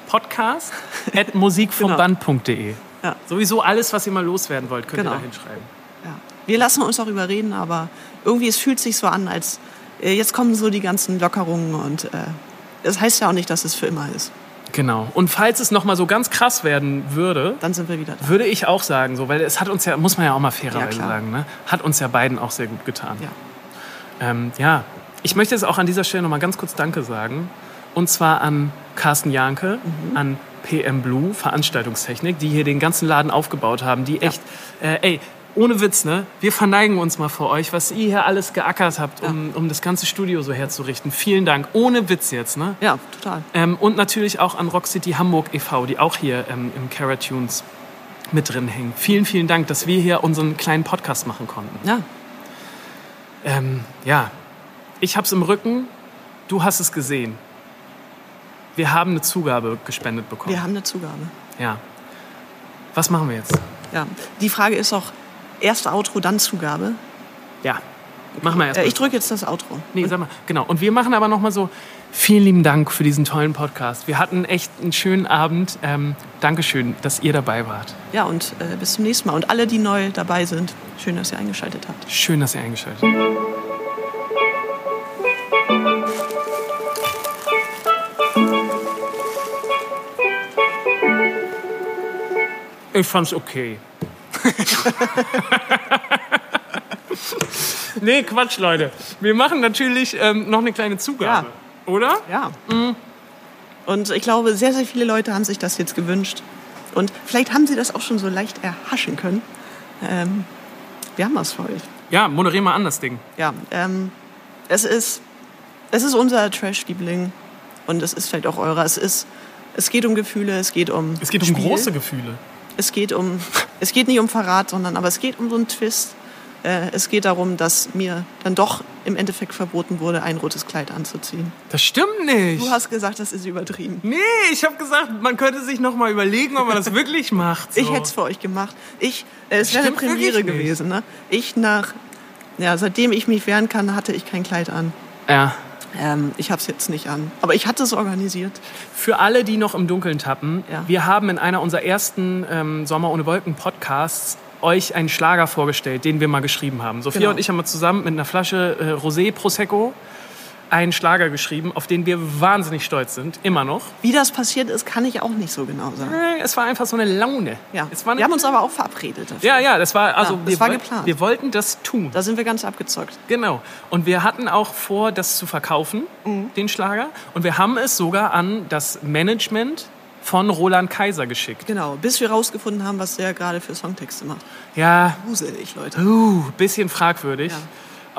Podcast at musikvomband.de. Ja. Sowieso alles, was ihr mal loswerden wollt, könnt Genau. ihr da hinschreiben. Ja. Wir lassen uns darüber reden, aber irgendwie es fühlt sich so an, als äh, jetzt kommen so die ganzen Lockerungen und äh, das heißt ja auch nicht, dass es für immer ist. Genau. Und falls es noch mal so ganz krass werden würde, Dann sind wir wieder da. würde ich auch sagen, so, weil es hat uns ja, muss man ja auch mal fairerweise Ja, sagen, ne? hat uns ja beiden auch sehr gut getan. Ja. Ähm, ja, ich möchte jetzt auch an dieser Stelle noch mal ganz kurz Danke sagen. Und zwar an Carsten Janke, Mhm. an PM Blue, Veranstaltungstechnik, die hier den ganzen Laden aufgebaut haben. Die echt, äh, ey, ohne Witz, ne? Wir verneigen uns mal vor euch, was ihr hier alles geackert habt, um, um das ganze Studio so herzurichten. Vielen Dank. Ohne Witz jetzt, ne? Ja, total. Ähm, und natürlich auch an Rock City Hamburg e.V., die auch hier ähm, im Caratunes mit drin hängen. Vielen, vielen Dank, dass wir hier unseren kleinen Podcast machen konnten. Ja, Ähm, ja, ich hab's im Rücken, du hast es gesehen. Wir haben eine Zugabe gespendet bekommen. wir haben eine Zugabe. Ja. Was machen wir jetzt? Ja. Die Frage ist auch, erst Outro, dann Zugabe. Ja, Machen wir erst Äh, mal. ich drücke jetzt das Outro. Nee, sag mal, genau. Und wir machen aber nochmal so, vielen lieben Dank für diesen tollen Podcast. Wir hatten echt einen schönen Abend. Ähm, Dankeschön, dass ihr dabei wart. Ja, und äh, bis zum nächsten Mal. Und alle, die neu dabei sind, schön, dass ihr eingeschaltet habt. Schön, dass ihr eingeschaltet habt. Ich fand's okay. nee, Quatsch, Leute. Wir machen natürlich ähm, noch eine kleine Zugabe. Oder? Ja. Und ich glaube, sehr, sehr viele Leute haben sich das jetzt gewünscht. Und vielleicht haben sie das auch schon so leicht erhaschen können. Ähm, wir haben was für euch. Ja, moderier mal an das Ding. Ja, ähm, es ist, es ist unser Trash-Liebling. Und es ist vielleicht auch eurer. Es ist, es geht um Gefühle, es geht um Es geht um Spiel. große Gefühle. Es geht um, es geht nicht um Verrat, sondern aber es geht um so einen Twist. Äh, es geht darum, dass mir dann doch im Endeffekt verboten wurde, ein rotes Kleid anzuziehen. Das stimmt nicht. Du hast gesagt, das ist übertrieben. Nee, ich habe gesagt, man könnte sich noch mal überlegen, ob man das wirklich macht. So. Ich hätte es für euch gemacht. Ich, äh, es wäre eine Premiere gewesen. Ne? Ich nach, ja, seitdem ich mich wehren kann, hatte ich kein Kleid an. Ja. Ähm, ich habe es jetzt nicht an. Aber ich hatte es organisiert. Für alle, die noch im Dunkeln tappen, Ja. wir haben in einer unserer ersten ähm, Sommer ohne Wolken Podcasts euch einen Schlager vorgestellt, den wir mal geschrieben haben. Sophia Genau. und ich haben mal zusammen mit einer Flasche äh, Rosé Prosecco einen Schlager geschrieben, auf den wir wahnsinnig stolz sind, immer noch. Wie das passiert ist, kann ich auch nicht so genau sagen. Äh, Es war einfach so eine Laune. Ja. Es war eine Wir haben uns aber auch verabredet dafür. ja, ja, das war also Ja, das wir, war geplant. wir wollten das tun. Da sind wir ganz abgezockt. Genau. Und wir hatten auch vor, das zu verkaufen, Mhm. den Schlager. Und wir haben es sogar an das Management von Roland Kaiser geschickt. Genau, bis wir rausgefunden haben, was der gerade für Songtexte macht. Ja, Gruselig, Leute. uh, bisschen fragwürdig. Ja.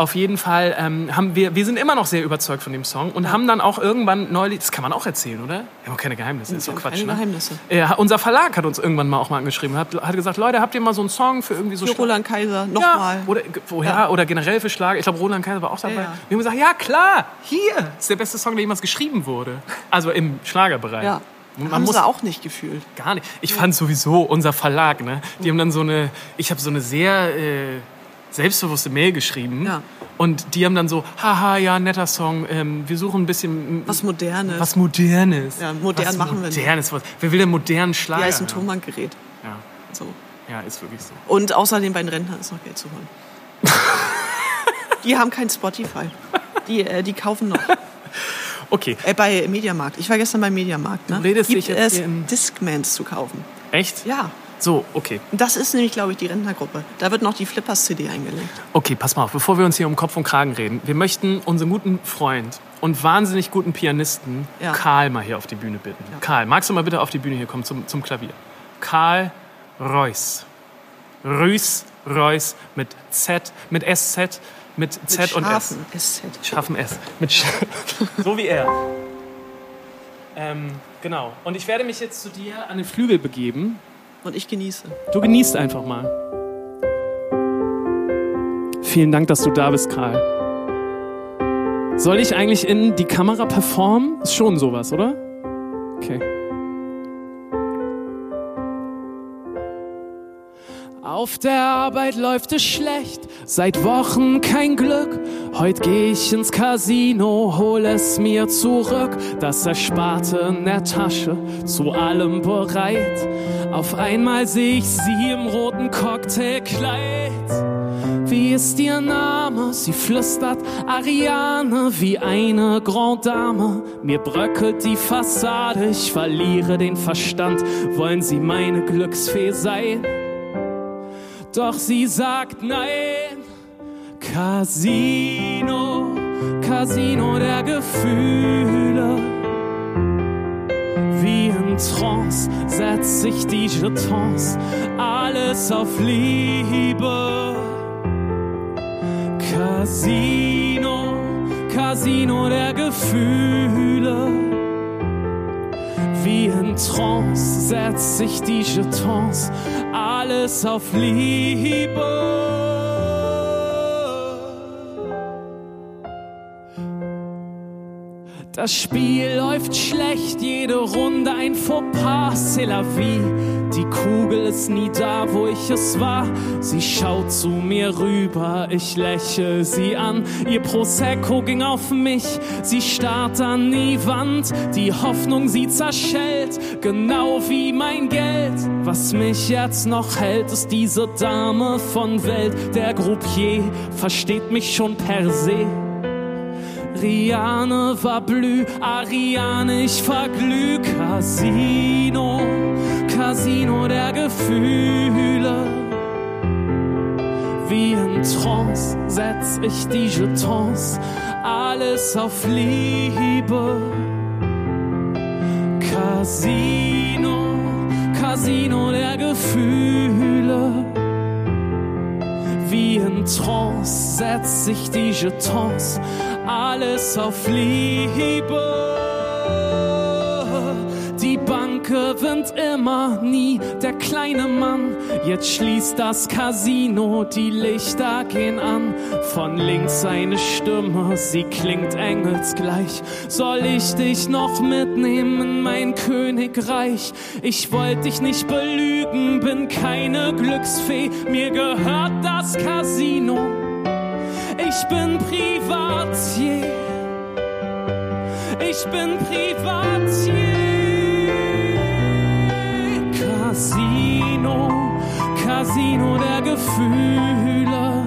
Auf jeden Fall ähm, haben wir, wir sind immer noch sehr überzeugt von dem Song und haben dann auch irgendwann neulich, das kann man auch erzählen, oder? Wir haben auch keine Geheimnisse, ist Wir doch haben Quatsch, keine ne? Geheimnisse. Ja, unser Verlag hat uns irgendwann mal auch mal angeschrieben, hat, hat gesagt, Leute, habt ihr mal so einen Song für irgendwie so Für Roland Kaiser, Ja, nochmal. oder, woher, Ja. oder generell für Schlager. Ich glaube, Roland Kaiser war auch dabei. Ja, ja. Wir haben gesagt, ja klar, hier ist der beste Song, der jemals geschrieben wurde. Also im Schlagerbereich. Ja. Man haben muss sie auch nicht gefühlt. gar nicht. Ich fand sowieso unser Verlag, ne? Die haben dann so eine, ich habe so eine sehr äh, selbstbewusste Mail geschrieben. Ja. Und die haben dann so, haha, ja, netter Song. Ähm, wir suchen ein bisschen Was Modernes. was Modernes. Ja, modern was machen wir nicht. Modernes. Was, wer will denn modernen Schlager? Wie heißt ein? Tonbandgerät. Ja, So. ja, ist wirklich so. Und außerdem bei den Rentnern ist noch Geld zu holen. die haben kein Spotify. Die, äh, die kaufen noch. Okay, Äh, bei Mediamarkt. Ich war gestern beim Mediamarkt. Ne? Du redest Gibt dich jetzt es Discmans zu kaufen. echt? Ja. So, okay. Das ist nämlich, glaube ich, die Rentnergruppe. Da wird noch die Flippers-CD eingelegt. Okay, pass mal auf, bevor wir uns hier um Kopf und Kragen reden. Wir möchten unseren guten Freund und wahnsinnig guten Pianisten Ja. Karl mal hier auf die Bühne bitten. Karl, magst du mal bitte auf die Bühne hier kommen zum, zum Klavier? Karl Reuss. Rüß, Reuss mit Z, mit SZ, mit Z Mit und S. SZ. Scharfen S. Mit Sch so wie er. Ähm, genau. Und ich werde mich jetzt zu dir an den Flügel begeben. Und ich genieße. Du genießt einfach mal. Vielen Dank, dass du da bist, Karl. Soll ich eigentlich in die Kamera performen? Ist schon sowas, oder? Okay. Auf der Arbeit läuft es schlecht, seit Wochen kein Glück. Heute geh ich ins Casino, hol es mir zurück. Das Ersparte in der Tasche, zu allem bereit. Auf einmal seh ich sie im roten Cocktailkleid. Wie ist ihr Name? Sie flüstert Ariane wie eine Grand Dame. Mir bröckelt die Fassade, ich verliere den Verstand. Wollen Sie meine Glücksfee sein? Doch sie sagt nein. Casino, Casino der Gefühle. Wie in Trance setzt sich die Jetons, alles auf Liebe. Casino, Casino der Gefühle. Wie in Trance setzt sich die Jetons, alles auf Liebe. Das Spiel läuft schlecht, jede Runde ein Fauxpas, c'est la vie. Die Kugel ist nie da, wo ich es war. Sie schaut zu mir rüber, ich lächle sie an. Ihr Prosecco ging auf mich, sie starrt an die Wand. Die Hoffnung, sie zerschellt, genau wie mein Geld. Was mich jetzt noch hält, ist diese Dame von Welt. Der Groupier versteht mich schon per se. Riane war blü, Ariane, ich verglüh. Casino, Casino der Gefühle. Wie in Trance setz ich die Jetons, alles auf Liebe. Casino, Casino der Gefühle. Trance setz ich die Jetons, alles auf Liebe. Die Bank gewinnt immer nie, der kleine Mann. Jetzt schließt das Casino, die Lichter gehen an. Von links eine Stimme, sie klingt engelsgleich. Soll ich dich noch mitnehmen in mein Königreich? Ich wollte dich nicht belügen, bin keine Glücksfee. Mir gehört das Casino ich bin Privatier. Ich bin Privatier. Casino, Casino der Gefühle.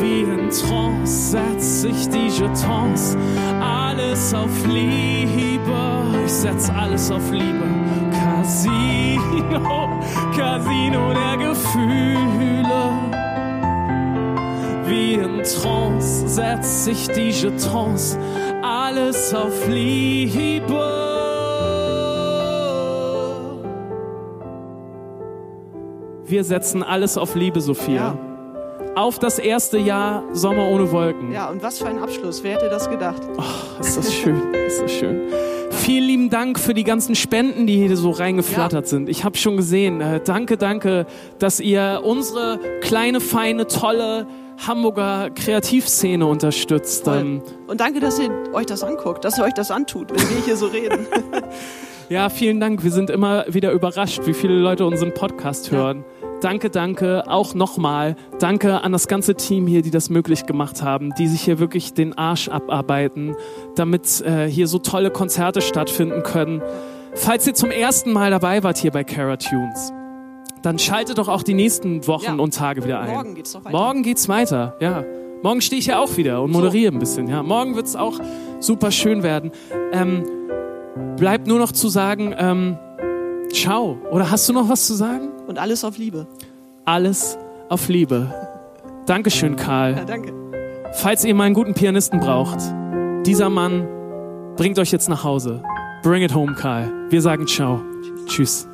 Wie in Trance setz ich die Jetons. Alles auf Liebe. Ich setz alles auf Liebe. Casino, Casino der Gefühle wie in Trance setzt sich die Jetons, alles auf Liebe. Wir setzen alles auf Liebe, Sophia. Ja. Auf das erste Jahr Sommer ohne Wolken. Ja, und was für ein Abschluss. Wer hätte das gedacht? Oh, ist das schön, ist das schön. Vielen lieben Dank für die ganzen Spenden, die hier so reingeflattert Ja. sind. Ich habe schon gesehen. Äh, danke, danke, dass ihr unsere kleine, feine, tolle Hamburger Kreativszene unterstützt. Ähm, Und danke, dass ihr euch das anguckt, dass ihr euch das antut, wenn wir hier so reden. Ja, vielen Dank. Wir sind immer wieder überrascht, wie viele Leute unseren Podcast hören. Danke, danke. Auch nochmal. Danke an das ganze Team hier, die das möglich gemacht haben, die sich hier wirklich den Arsch abarbeiten, damit äh, hier so tolle Konzerte stattfinden können. Falls ihr zum ersten Mal dabei wart hier bei Cara Tunes, dann schaltet doch auch die nächsten Wochen Ja. und Tage wieder ein. Morgen geht's doch weiter. Morgen geht's weiter, ja. Morgen stehe ich ja auch wieder und moderiere ein bisschen, ja. Morgen wird's auch super schön werden. Ähm, bleibt nur noch zu sagen, ähm, ciao. Oder hast du noch was zu sagen? Und alles auf Liebe. Alles auf Liebe. Dankeschön, Karl. Ja, danke. Falls ihr mal einen guten Pianisten braucht, dieser Mann bringt euch jetzt nach Hause. Bring it home, Karl. Wir sagen ciao. Tschüss.